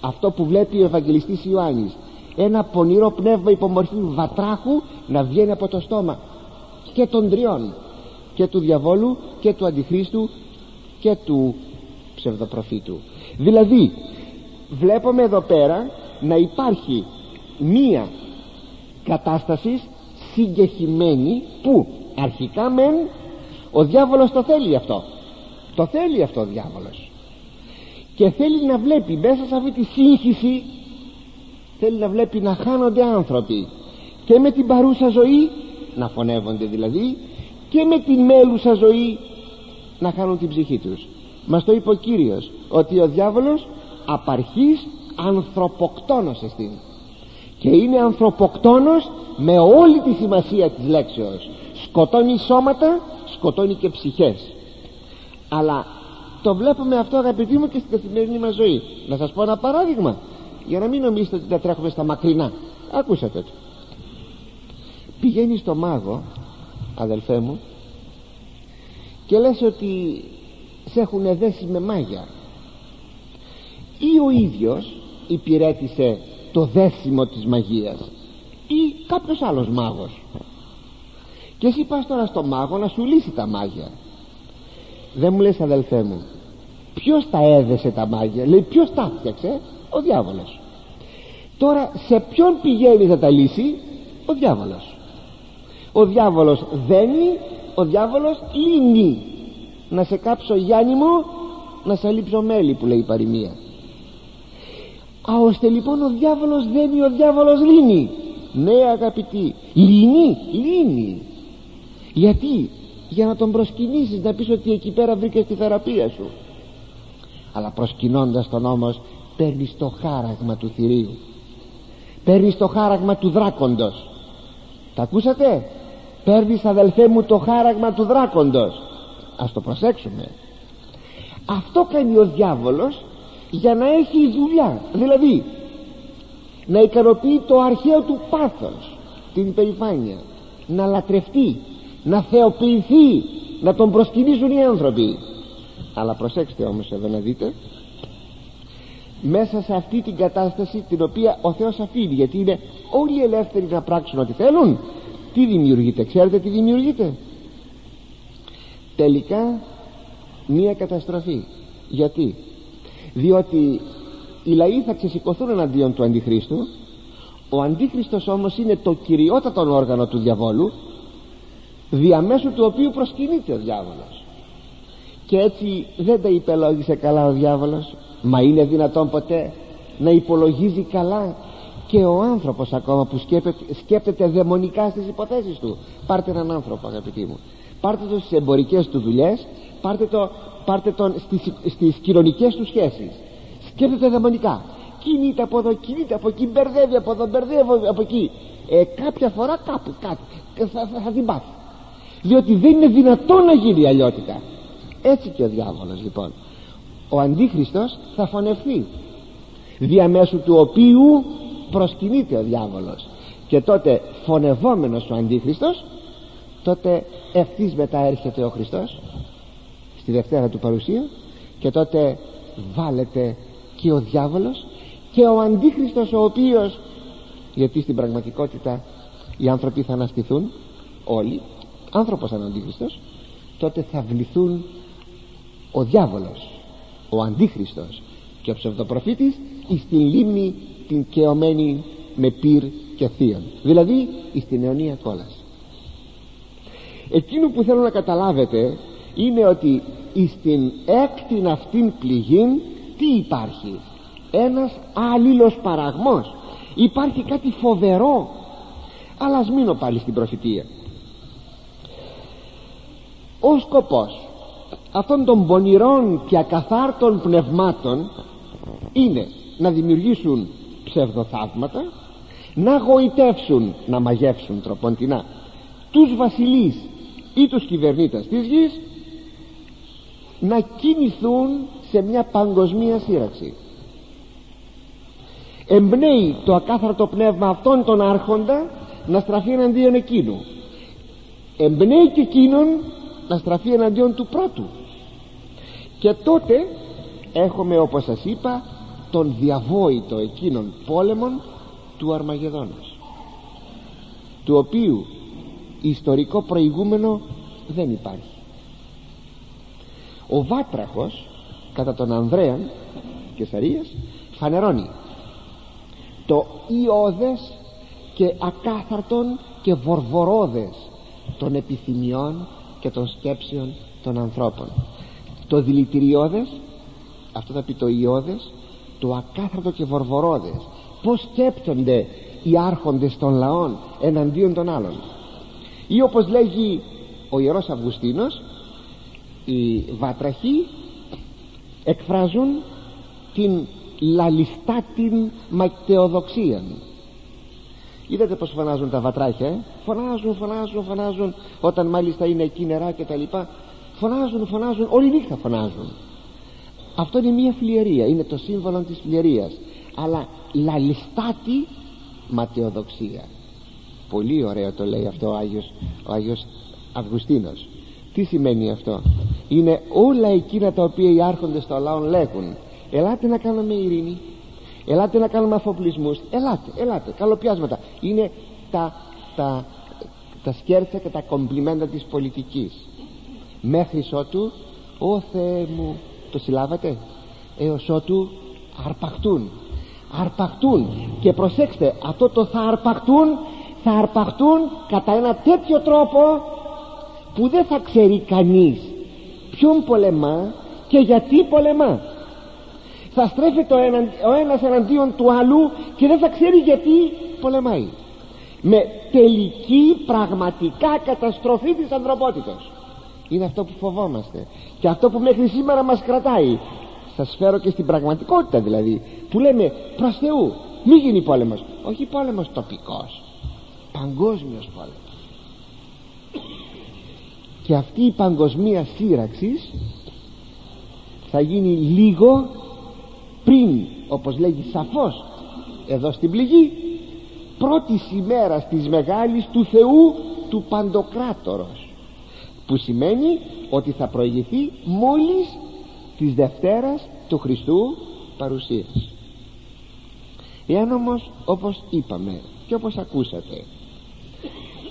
αυτό που βλέπει ο Ευαγγελιστής Ιωάννης ένα πονηρό πνεύμα υπομορφή βατράχου να βγαίνει από το στόμα και των τριών και του διαβόλου και του αντιχρίστου και του ψευδοπροφήτου. Δηλαδή βλέπουμε εδώ πέρα να υπάρχει μία κατάσταση συγκεχημένη που αρχικά μεν ο διάβολος το θέλει αυτό. Το θέλει αυτό ο διάβολος. Και θέλει να βλέπει μέσα σε αυτή τη σύγχυση θέλει να βλέπει να χάνονται άνθρωποι. Και με την παρούσα ζωή να φωνεύονται δηλαδή και με την μέλουσα ζωή να χάνουν την ψυχή τους. Μας το είπε ο Κύριος ότι ο διάβολος απαρχής ανθρωποκτόνος εστίν. Και είναι ανθρωποκτόνος με όλη τη σημασία της λέξεως. Σκοτώνει σώματα σκοτώνει και ψυχές. Αλλά το βλέπουμε αυτό αγαπητοί μου και στην καθημερινή μας ζωή. Να σας πω ένα παράδειγμα για να μην νομίζετε ότι τα τρέχουμε στα μακρινά. Ακούσατε το. Πηγαίνει στο μάγο αδελφέ μου και λες ότι σε έχουν δέσει με μάγια. Ή ο ίδιος υπηρέτησε το δέσιμο της μαγείας ή κάποιος άλλος μάγος και εσύ πας τώρα στο μάγο να σου λύσει τα μάγια. Δεν μου λες αδελφέ μου ποιος τα έδεσε τα μάγια λέει ποιος τα φτιάξε ο διάβολος. Τώρα σε ποιον πηγαίνει να τα λύσει; Ο διάβολος. Ο διάβολος δένει ο διάβολος λύνει. Να σε κάψω Γιάννη μου να σε λείψω μέλι που λέει η παροιμία. Α, ώστε λοιπόν ο διάβολος δένει ο διάβολος λύνει. Ναι αγαπητοί λύνει, λύνει γιατί; Για να τον προσκυνήσεις να πεις ότι εκεί πέρα βρήκες τη θεραπεία σου. Αλλά προσκυνώντας τον όμως παίρνεις το χάραγμα του θηρίου. Παίρνεις το χάραγμα του δράκοντος. Τα ακούσατε; Παίρνεις αδελφέ μου το χάραγμα του δράκοντος. Ας το προσέξουμε. Αυτό κάνει ο διάβολος για να έχει δουλειά. Δηλαδή να ικανοποιεί το αρχαίο του πάθος την υπερηφάνεια να λατρευτεί να θεοποιηθεί να τον προσκυνήσουν οι άνθρωποι. Αλλά προσέξτε όμως εδώ να δείτε μέσα σε αυτή την κατάσταση την οποία ο Θεός αφήνει γιατί είναι όλοι ελεύθεροι να πράξουν ό,τι θέλουν τι δημιουργείται ξέρετε τι δημιουργείται; Τελικά μία καταστροφή. Γιατί; Διότι οι λαοί θα ξεσηκωθούν εναντίον του Αντιχρίστου ο Αντίχριστος όμως είναι το κυριότατο όργανο του διαβόλου διαμέσου του οποίου προσκυνείται ο διάβολος. Και έτσι δεν τα υπελόγισε καλά ο διάβολος μα είναι δυνατόν ποτέ να υπολογίζει καλά και ο άνθρωπος ακόμα που σκέπτεται, σκέπτεται δαιμονικά στις υποθέσεις του. Πάρτε έναν άνθρωπο αγαπητοί μου. Πάρτε το στις εμπορικές του δουλειές πάρτε, το, πάρτε τον στις, στις κοινωνικές του σχέσεις. Σκέπτεται δαιμονικά. Κινείται από εδώ, κινείται από εκεί, μπερδεύει από εδώ, μπερδεύει από εκεί. Ε, κάποια φορά κάπου, κάτι θα, θα, θα την πάθει διότι δεν είναι δυνατόν να γίνει αλλιώτικα. Έτσι και ο διάβολος λοιπόν. Ο Αντίχριστος θα φωνευθεί διαμέσου του οποίου προσκυνείται ο διάβολος. Και τότε φωνευόμενος ο Αντίχριστος τότε ευθύς μετά έρχεται ο Χριστός στη Δευτέρα του παρουσία και τότε βάλετε και ο διάβολος και ο Αντίχριστος ο οποίος γιατί στην πραγματικότητα οι άνθρωποι θα αναστηθούν όλοι άνθρωπος αν Αντίχριστος τότε θα βληθούν ο διάβολος ο Αντίχριστος και ο ψευδοπροφήτης στην λίμνη την κεωμένη με πυρ και θείον. Δηλαδή στην αιωνία κόλαση εκείνο που θέλω να καταλάβετε είναι ότι στην έκτην αυτήν πληγήν τι υπάρχει; Ένας άλληλος παραγμός. Υπάρχει κάτι φοβερό. Αλλά ας μείνω πάλι στην προφητεία ο σκοπός αυτών των πονηρών και ακαθάρτων πνευμάτων είναι να δημιουργήσουν ψευδοθαύματα να γοητεύσουν να μαγεύσουν τροποντινά τους βασιλείς ή τους κυβερνήτες της γης να κινηθούν σε μια παγκοσμία σύραξη. Εμπνέει το ακάθαρτο πνεύμα αυτών των άρχοντα να στραφεί εναντίον εκείνου. Εμπνέει και εκείνον να στραφεί εναντίον του πρώτου. Και τότε έχουμε όπως σας είπα τον διαβόητο εκείνον πόλεμον του Αρμαγεδόνος του οποίου ιστορικό προηγούμενο δεν υπάρχει. Ο Βάτραχος κατά τον Ανδρέα και Σαρίας φανερώνει το ιώδες και ακάθαρτον και βορβορόδες των επιθυμιών και των σκέψεων των ανθρώπων. Το δηλητηριώδες αυτό θα πει το ιώδες το ακάθαρτο και βορβορόδες πως σκέπτονται οι άρχοντες των λαών εναντίον των άλλων. Ή όπως λέγει ο Ιερός Αυγουστίνος οι βάτραχοι εκφράζουν την λαλιστάτην ματαιοδοξία είδατε πως φωνάζουν τα βατράχια ε; φωνάζουν, φωνάζουν, φωνάζουν. Όταν μάλιστα είναι εκεί νερά και τα λοιπά φωνάζουν, φωνάζουν, όλη νύχτα φωνάζουν. Αυτό είναι μια φλιαρία είναι το σύμβολο της φλιαρίας αλλά λαλιστάτη ματαιοδοξία πολύ ωραίο το λέει αυτό ο Άγιος, ο Άγιος Αυγουστίνος. Τι σημαίνει αυτό; Είναι όλα εκείνα τα οποία οι άρχοντες των λαών λέγουν. Ελάτε να κάνουμε ειρήνη ελάτε να κάνουμε αφοπλισμούς. Ελάτε, ελάτε, καλοπιάσματα. Είναι τα, τα, τα σκέρτσα και τα κομπλιμέντα της πολιτικής. Μέχρι ότου «Ω Θεέ μου» το συλλάβατε; Έως ότου αρπαχτούν. Αρπαχτούν. Και προσέξτε αυτό το θα αρπαχτούν θα αρπαχτούν κατά ένα τέτοιο τρόπο που δεν θα ξέρει κανείς ποιον πολεμά και γιατί πολεμά θα στρέφεται ο, ένα, ο ένας εναντίον του άλλου και δεν θα ξέρει γιατί πολεμάει. Με τελική πραγματικά καταστροφή της ανθρωπότητας. Είναι αυτό που φοβόμαστε. Και αυτό που μέχρι σήμερα μας κρατάει. Σας φέρω και στην πραγματικότητα δηλαδή που λέμε προς Θεού μη γίνει πόλεμος. Όχι πόλεμος τοπικός. Παγκόσμιος πόλεμος. Και αυτή η παγκοσμία σύραξης θα γίνει λίγο πριν όπως λέγει σαφώς εδώ στην πληγή πρώτη ημέρα της μεγάλης του Θεού του Παντοκράτορος που σημαίνει ότι θα προηγηθεί μόλις της Δευτέρας του Χριστού παρουσίας. Εάν όμως όπως είπαμε και όπως ακούσατε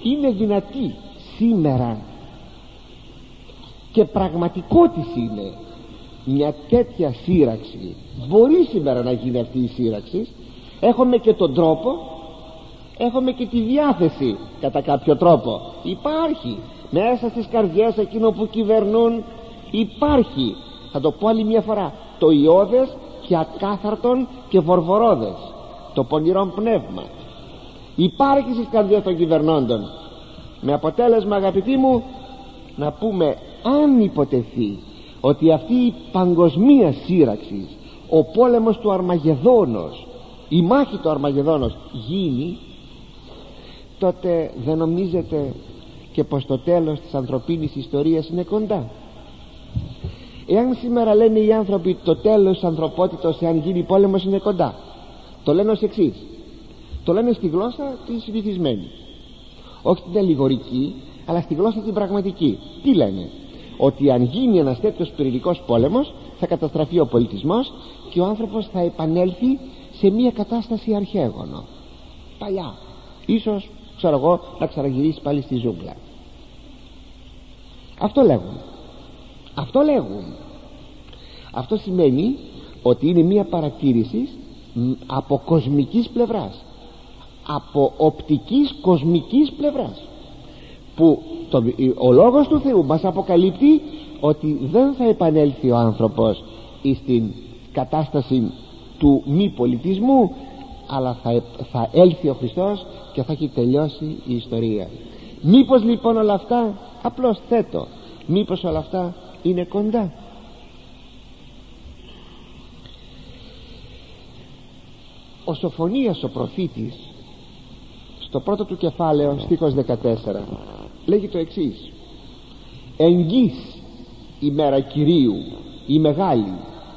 είναι δυνατή σήμερα και πραγματικότης είναι μια τέτοια σύραξη. Μπορεί σήμερα να γίνει αυτή η σύραξη. Έχουμε και τον τρόπο έχουμε και τη διάθεση κατά κάποιο τρόπο. Υπάρχει. Μέσα στις καρδιές εκείνων που κυβερνούν υπάρχει. Θα το πω άλλη μια φορά. Το ιώδες και ακάθαρτον και βορβορόδες. Το πονηρό πνεύμα. Υπάρχει στις καρδιές των κυβερνώντων. Με αποτέλεσμα αγαπητοί μου να πούμε αν υποτεθεί ότι αυτή η παγκοσμία σύραξης ο πόλεμος του Αρμαγεδόνος η μάχη του Αρμαγεδόνος γίνει τότε δεν νομίζετε και πως το τέλος της ανθρωπίνης ιστορίας είναι κοντά. Εάν σήμερα λένε οι άνθρωποι το τέλος της ανθρωπότητας εάν γίνει πόλεμος είναι κοντά το λένε ως εξής. Το λένε στη γλώσσα της βυθισμένη. Όχι την αλληγορική αλλά στη γλώσσα την πραγματική. Τι λένε; Ότι αν γίνει ένας τέτοιος πυρηνικός πόλεμος θα καταστραφεί ο πολιτισμός και ο άνθρωπος θα επανέλθει σε μια κατάσταση αρχαίγωνο. Παλιά. Ίσως ξέρω εγώ να ξαναγυρίσει πάλι στη ζούγκλα. Αυτό λέγουν. Αυτό λέγουν. Αυτό σημαίνει ότι είναι μια παρατήρηση από κοσμικής πλευράς. Από οπτικής κοσμικής πλευράς. Που το, ο λόγος του Θεού μας αποκαλύπτει ότι δεν θα επανέλθει ο άνθρωπος στην κατάσταση του μη πολιτισμού αλλά θα, θα έλθει ο Χριστός και θα έχει τελειώσει η ιστορία. Μήπως λοιπόν όλα αυτά απλώς θέτω μήπως όλα αυτά είναι κοντά; Ο Σοφονίας ο προφήτης στο πρώτο του κεφάλαιο στίχος 14 λέγει το εξής. Εγγύς η μέρα Κυρίου η μεγάλη.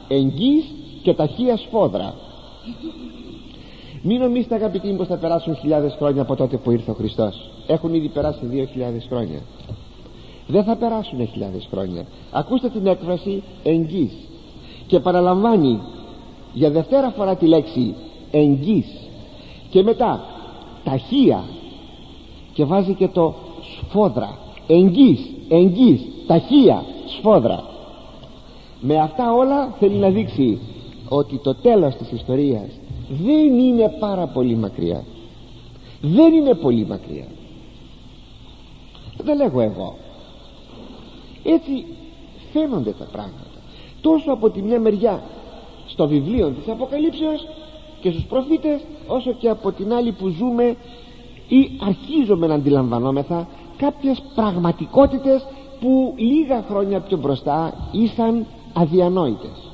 Εγγύς και ταχεία σφόδρα μην νομίζετε αγαπητοί μου πως θα περάσουν χιλιάδες χρόνια από τότε που ήρθε ο Χριστός. Έχουν ήδη περάσει δύο χιλιάδες χρόνια. Δεν θα περάσουν χιλιάδες χρόνια. Ακούστε την έκφραση εγγύς και παραλαμβάνει για δευτέρα φορά τη λέξη εγγύς και μετά ταχεία και βάζει και το σφόδρα. Εγγύς, εγγύς, ταχεία, σφόδρα. Με αυτά όλα θέλει να δείξει ότι το τέλος της ιστορίας δεν είναι πάρα πολύ μακριά. Δεν είναι πολύ μακριά. Δεν λέγω εγώ. Έτσι φαίνονται τα πράγματα. Τόσο από τη μια μεριά στο βιβλίο της Αποκαλύψεως και στους προφήτες όσο και από την άλλη που ζούμε ή αρχίζουμε να αντιλαμβανόμεθα κάποιες πραγματικότητες που λίγα χρόνια πιο μπροστά ήσαν αδιανόητες.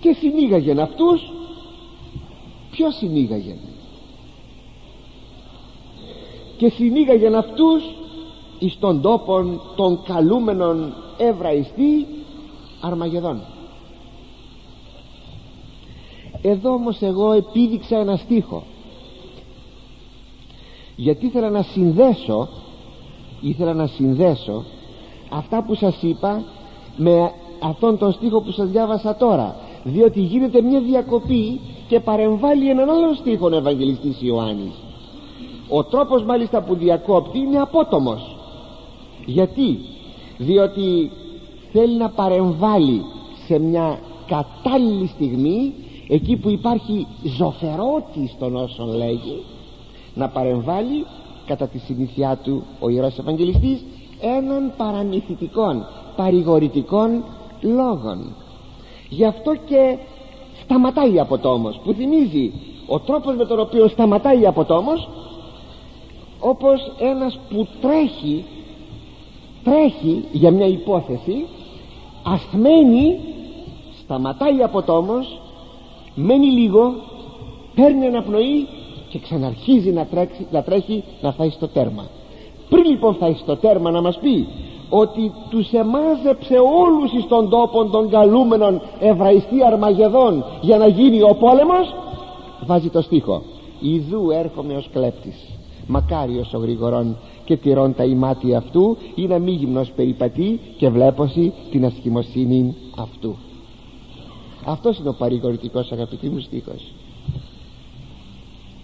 Και συνήγαγεν αυτούς. Ποιος συνήγαγεν; Και συνήγαγεν αυτούς εις των τόπων των καλούμενων Εβραϊστή Αρμαγεδόν εδώ όμως εγώ επίδειξα ένα στίχο. Γιατί ήθελα να συνδέσω ήθελα να συνδέσω αυτά που σας είπα με αυτόν τον στίχο που σας διάβασα τώρα. Διότι γίνεται μια διακοπή και παρεμβάλλει έναν άλλο στίχο ο Ευαγγελιστής Ιωάννης. Ο τρόπος μάλιστα που διακόπτει είναι απότομος. Γιατί; Διότι θέλει να παρεμβάλλει σε μια κατάλληλη στιγμή εκεί που υπάρχει ζωφερότη των όσων λέγει να παρεμβάλλει κατά τη συνήθειά του ο Ιερός Ευαγγελιστής έναν παραμυθιτικών παρηγορητικών λόγων. Γι' αυτό και σταματάει από τόμος που θυμίζει ο τρόπος με τον οποίο σταματάει από τόμος όπως ένας που τρέχει τρέχει για μια υπόθεση ασθμένει σταματάει από τόμος μένει λίγο παίρνει αναπνοή και ξαναρχίζει να, τρέξει, να τρέχει να φάει στο τέρμα. Πριν λοιπόν φάει στο τέρμα να μας πει ότι τους εμάζεψε όλους εις των τόπων των καλούμενων Εβραϊστή Αρμαγεδόν για να γίνει ο πόλεμος. Βάζει το στίχο. Ιδού έρχομαι ως κλέπτης μακάριος ο γρηγορών και τηρών τα ημάτια αυτού ή να μη γυμνός περιπατεί και βλέπωση την ασχημοσύνη αυτού αυτός είναι ο παρηγορητικός αγαπητοί μου στίχος.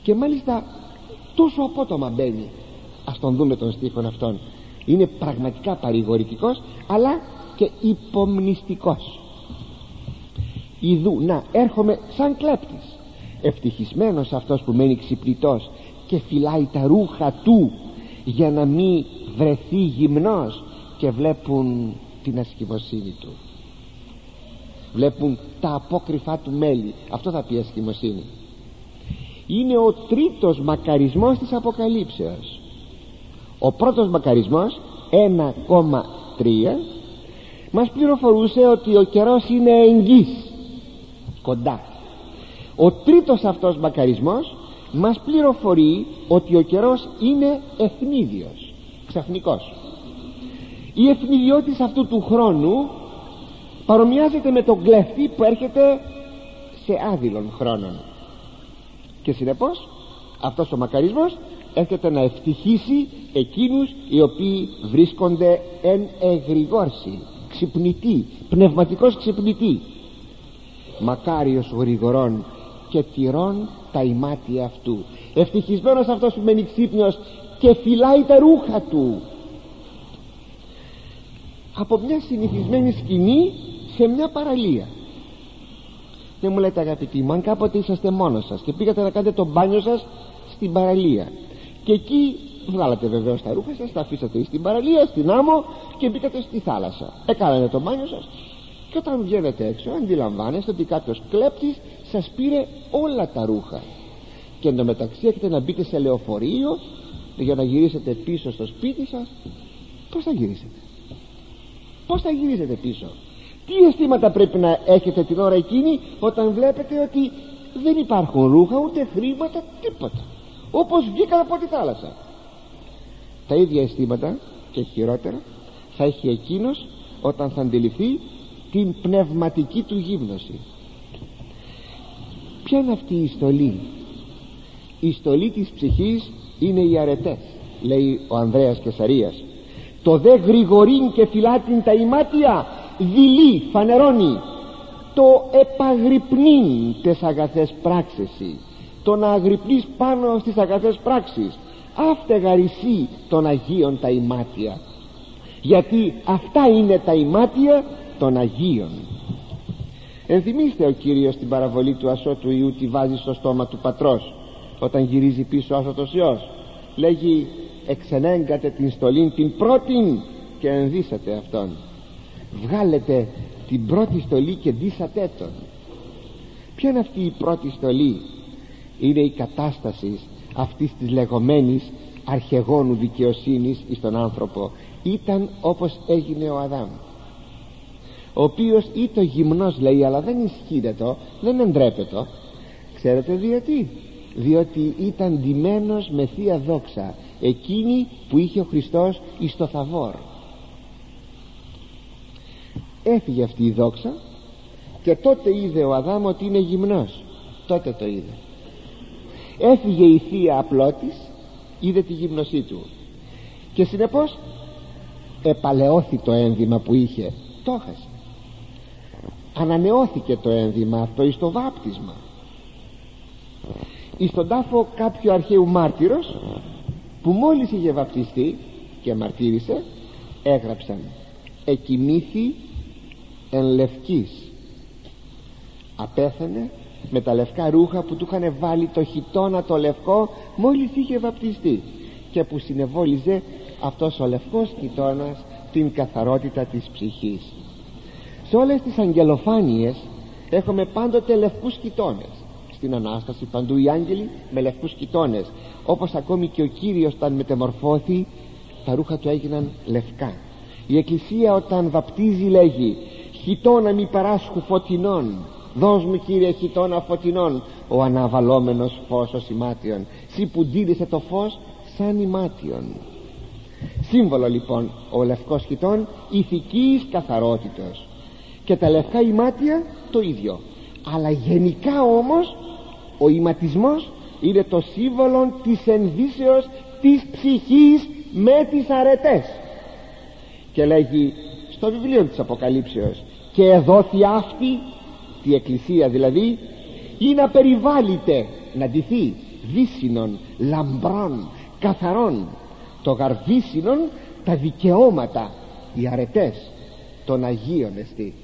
Και μάλιστα τόσο απότομα μπαίνει. Ας τον δούμε τον στίχον αυτόν. Είναι πραγματικά παρηγορητικός αλλά και υπομνηστικός. Ιδού, να έρχομαι σαν κλέπτης. Ευτυχισμένος αυτός που μένει ξυπνητός και φυλάει τα ρούχα του για να μην βρεθεί γυμνός και βλέπουν την ασκημοσύνη του βλέπουν τα απόκρυφά του μέλη. Αυτό θα πει ασκημοσύνη είναι ο τρίτος μακαρισμός της Αποκαλύψεως. Ο πρώτος μακαρισμός 1,3 μας πληροφορούσε ότι ο καιρός είναι εγγύς. Κοντά. Ο τρίτος αυτός μακαρισμός μας πληροφορεί ότι ο καιρός είναι ευνίδιος ξαφνικός. Η ευνηδιότητα αυτού του χρόνου παρομοιάζεται με τον κλέφτη που έρχεται σε άδειλων χρόνων και συνεπώς αυτός ο μακαρισμός έρχεται να ευτυχήσει εκείνους οι οποίοι βρίσκονται εν εγρηγόρση ξυπνητή, πνευματικός ξυπνητή μακάριος γρηγορών και τυρών τα ημάτια αυτού. Ευτυχισμένος αυτός που μένει ξύπνιος και φυλάει τα ρούχα του. Από μια συνηθισμένη σκηνή σε μια παραλία. Και μου λέτε αγαπητοί μου αν κάποτε είσαστε μόνος σας και πήγατε να κάνετε το μπάνιο σας στην παραλία. Και εκεί βγάλατε βεβαίως τα ρούχα σας τα αφήσατε στην παραλία, στην άμμο και μπήκατε στη θάλασσα. Έκανατε το μπάνιο σας. Και όταν βγαίνετε έξω αντιλαμβάνεστε ότι κάποιος κλέπτης σας πήρε όλα τα ρούχα. Και εντωμεταξύ έχετε να μπείτε σε λεωφορείο για να γυρίσετε πίσω στο σπίτι σας. Πως θα γυρίσετε; Πως θα γυρίσετε πίσω; Τι αισθήματα πρέπει να έχετε την ώρα εκείνη όταν βλέπετε ότι δεν υπάρχουν ρούχα ούτε χρήματα τίποτα. Όπως βγήκαν από τη θάλασσα. Τα ίδια αισθήματα και χειρότερα θα έχει εκείνος όταν θα αντιληφθεί την πνευματική του γύμνωση. Ποια είναι αυτή η στολή; Η στολή της ψυχής είναι οι αρετές λέει ο Ανδρέας Κεσαρίας. Το δε γρηγορήν και φυλάτην τα ημάτια δειλεί, φανερώνει. Το επαγρυπνήν τες αγαθές πράξεις το να αγρυπνείς πάνω στις αγαθές πράξεις. Αυτεγαρισί των Αγίων τα ημάτια. Γιατί αυτά είναι τα ημάτια των Αγίων. Ενθυμίστε ο Κύριος την παραβολή του ασώτου Ιού τη βάζει στο στόμα του πατρός όταν γυρίζει πίσω ο άσωτος Υιός. Λέγει εξενέγκατε την στολή την πρώτη και ενδύσατε αυτόν βγάλετε την πρώτη στολή και ντύσατε τον. Ποια είναι αυτή η πρώτη στολή; Είναι η κατάσταση αυτής της λεγόμενης αρχαιγόνου δικαιοσύνης εις τον άνθρωπο. Ήταν όπως έγινε ο Αδάμ ο οποίος ήταν γυμνός λέει αλλά δεν ισχύεται το δεν εντρέπεται. Ξέρετε γιατί διότι ήταν ντυμένος με θεία δόξα εκείνη που είχε ο Χριστός εις το Θαβόρ έφυγε αυτή η δόξα και τότε είδε ο Αδάμ ότι είναι γυμνός. Τότε το είδε. Έφυγε η θεία απλότης είδε τη γυμνωσή του. Και συνεπώς επαλαιώθη το ένδυμα που είχε. Το έχασε. Ανανεώθηκε το ένδυμα αυτό εις το βάπτισμα. Εις τον τάφο κάποιου αρχαίου μάρτυρος που μόλις είχε βαπτιστεί και μαρτύρησε έγραψαν εκοιμήθη εν λευκής. Απέθανε με τα λευκά ρούχα που του είχαν βάλει το χιτόνα το λευκό μόλις είχε βαπτιστεί και που συνεβόλιζε αυτός ο λευκός χιτώνας την καθαρότητα της ψυχής. Σε όλες τις αγγελοφάνειες έχουμε πάντοτε λευκούς χιτώνες. Στην Ανάσταση παντού οι άγγελοι με λευκούς χιτώνες. Όπως ακόμη και ο Κύριος όταν μετεμορφώθη τα ρούχα του έγιναν λευκά. Η Εκκλησία όταν βαπτίζει λέγει χιτώνα μη παράσχου φωτεινών. Δώσ' μου Κύριε χιτώνα φωτεινών ο αναβαλόμενος φως ως ημάτιον σύ που ντύρισε το φως σαν ημάτιον. Σύμβολο λοιπόν ο λευκός χιτών ηθικής καθαρότητος. Και τα λευκά ημάτια το ίδιο. Αλλά γενικά όμως ο ηματισμός είναι το σύμβολο της ενδύσεως της ψυχής με τις αρετές. Και λέγει στο βιβλίο της Αποκαλύψεως και εδόθη αυτή τη εκκλησία δηλαδή ή να περιβάλλεται να ντυθεί δύσινων, λαμπρών, καθαρών το γαρδίσινον τα δικαιώματα οι αρετές των Αγίων εστί.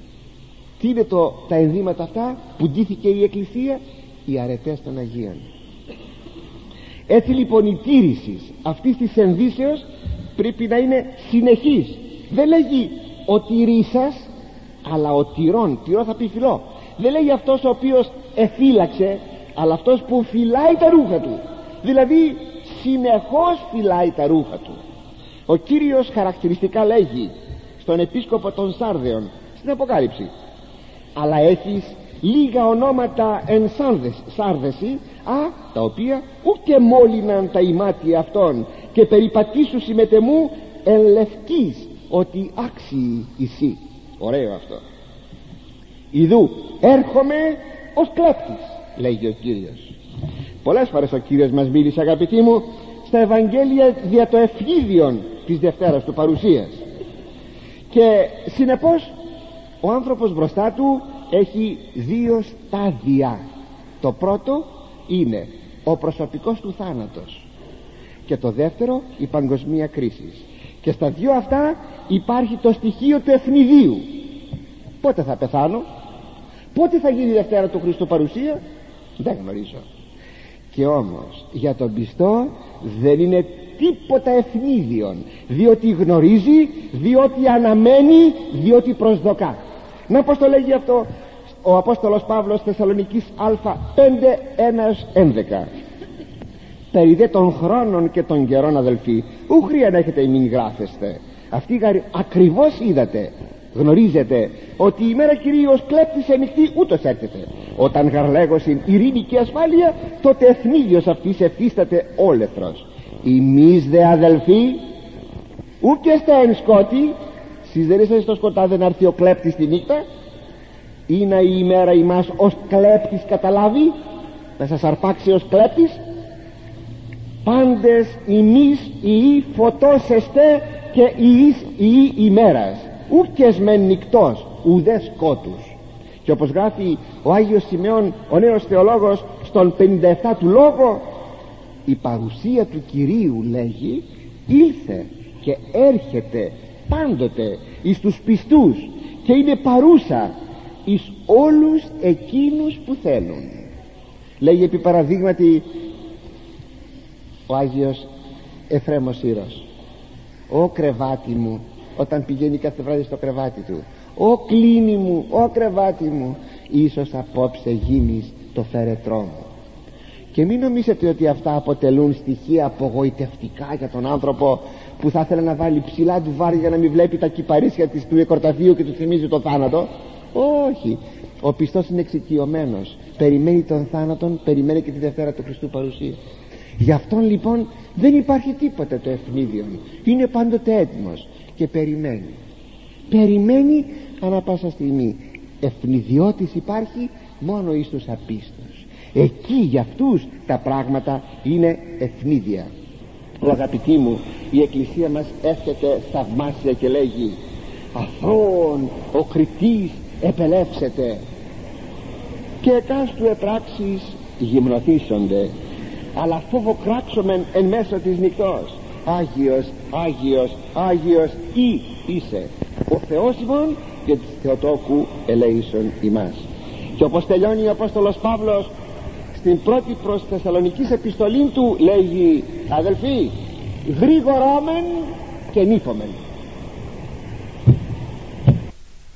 Τι είναι το, τα ενδύματα αυτά που ντύθηκε η Εκκλησία; Οι αρετές των Αγίων. Έτσι λοιπόν η τήρηση αυτής της ενδύσεως πρέπει να είναι συνεχής. Δεν λέγει ο τηρήσας αλλά ο τυρών τυρό θα πει φιλό. Δεν λέγει αυτός ο οποίος εφύλαξε αλλά αυτός που φυλάει τα ρούχα του. Δηλαδή συνεχώς φυλάει τα ρούχα του. Ο Κύριος χαρακτηριστικά λέγει στον επίσκοπο των Σάρδεων στην Αποκάλυψη αλλά έχεις λίγα ονόματα εν σάρδεση α, τα οποία ούτε μόλυναν τα ημάτια αυτών και περιπατήσου συμμετεμού εν λευκής ότι άξιοι εσύ ωραίο αυτό. Ιδού έρχομαι ως κλέπτης λέγει ο Κύριος. Πολλές φορές ο Κύριος μας μίλησε αγαπητοί μου στα Ευαγγέλια δια το ευνίδιον της Δευτέρας του παρουσίας. Και συνεπώς ο άνθρωπος μπροστά του έχει δύο στάδια. Το πρώτο είναι ο προσωπικός του θάνατος και το δεύτερο η παγκοσμία κρίσης. Και στα δύο αυτά υπάρχει το στοιχείο του ευνηδίου. Πότε θα πεθάνω πότε θα γίνει η Δευτέρα του Χριστού παρουσία δεν γνωρίζω. Και όμως για τον πιστό δεν είναι τίποτα ευνίδιον διότι γνωρίζει διότι αναμένει διότι προσδοκά. Να πως το λέγει αυτό ο Απόστολος Παύλος Θεσσαλονικής Α5 1 11 περί δε των χρόνων και των καιρών αδελφοί ου χρία να έχετε μην γράφεστε αυτοί ακριβώς είδατε γνωρίζετε ότι η μέρα κυρίως κλέπτης ανοιχτή ούτως έρχεται. Όταν γαρλέγωσιν ειρήνη και ασφάλεια τότε εθνίδιος αυτής εφίσταται όλεθρος. Εμείς δε αδελφοί ούτε στα εν σκότη σεις δεν είστε στο σκοτάδι να έρθει ο κλέπτης τη νύχτα είναι η ημέρα ημάς ως κλέπτης καταλάβει να σας αρπάξει ως κλέπτης. Πάντες ημείς οι φωτόσεστε και εις οι ημέρας ούκες μεν νυκτός ουδές σκότους και όπως γράφει ο Άγιος Σημεών ο νέος θεολόγος στον 57 του λόγο η παρουσία του Κυρίου λέγει ήλθε και έρχεται πάντοτε εις τους πιστούς και είναι παρούσα εις όλους εκείνους που θέλουν λέγει επί παραδείγματι ο Άγιος Εφρέμος Ήρος «Ω κρεβάτι μου» όταν πηγαίνει κάθε βράδυ στο κρεβάτι του. «Ω κλίνη μου, ω κρεβάτι μου» ίσως απόψε γίνεις το φερετρό μου. Και μην νομίζετε ότι αυτά αποτελούν στοιχεία απογοητευτικά για τον άνθρωπο που θα ήθελε να βάλει ψηλά του βάρη για να μην βλέπει τα κυπαρίσια της του εκορταφείου και του θυμίζει το θάνατο. Όχι. Ο πιστός είναι εξοικειωμένος. Περιμένει τον θάνατον περιμένει και τη Δευτέρα του Χριστού παρουσία. Γι' αυτόν λοιπόν δεν υπάρχει τίποτα το ευνίδιον. Είναι πάντοτε έτοιμος και περιμένει. Περιμένει ανά πάσα στιγμή. Ευνηδιώτης υπάρχει μόνο εις τους απίστους εκεί για αυτούς τα πράγματα είναι ευνίδια. Ο αγαπητοί μου η εκκλησία μας έρχεται θαυμάσια και λέγει αθώων ο κριτής επελεύσεται και εκάστου επράξεις γυμνοθήσονται αλλά φόβο κράξομεν εν μέσω της νυχτός. Άγιος, Άγιος, Άγιος ή είσαι. Ο Θεός ημών και της Θεοτόκου ελέησον ημάς. Και όπως τελειώνει ο Απόστολος Παύλος στην πρώτη προς Θεσσαλονικής επιστολή του λέγει αδελφοί γρήγορώμεν και νύφομεν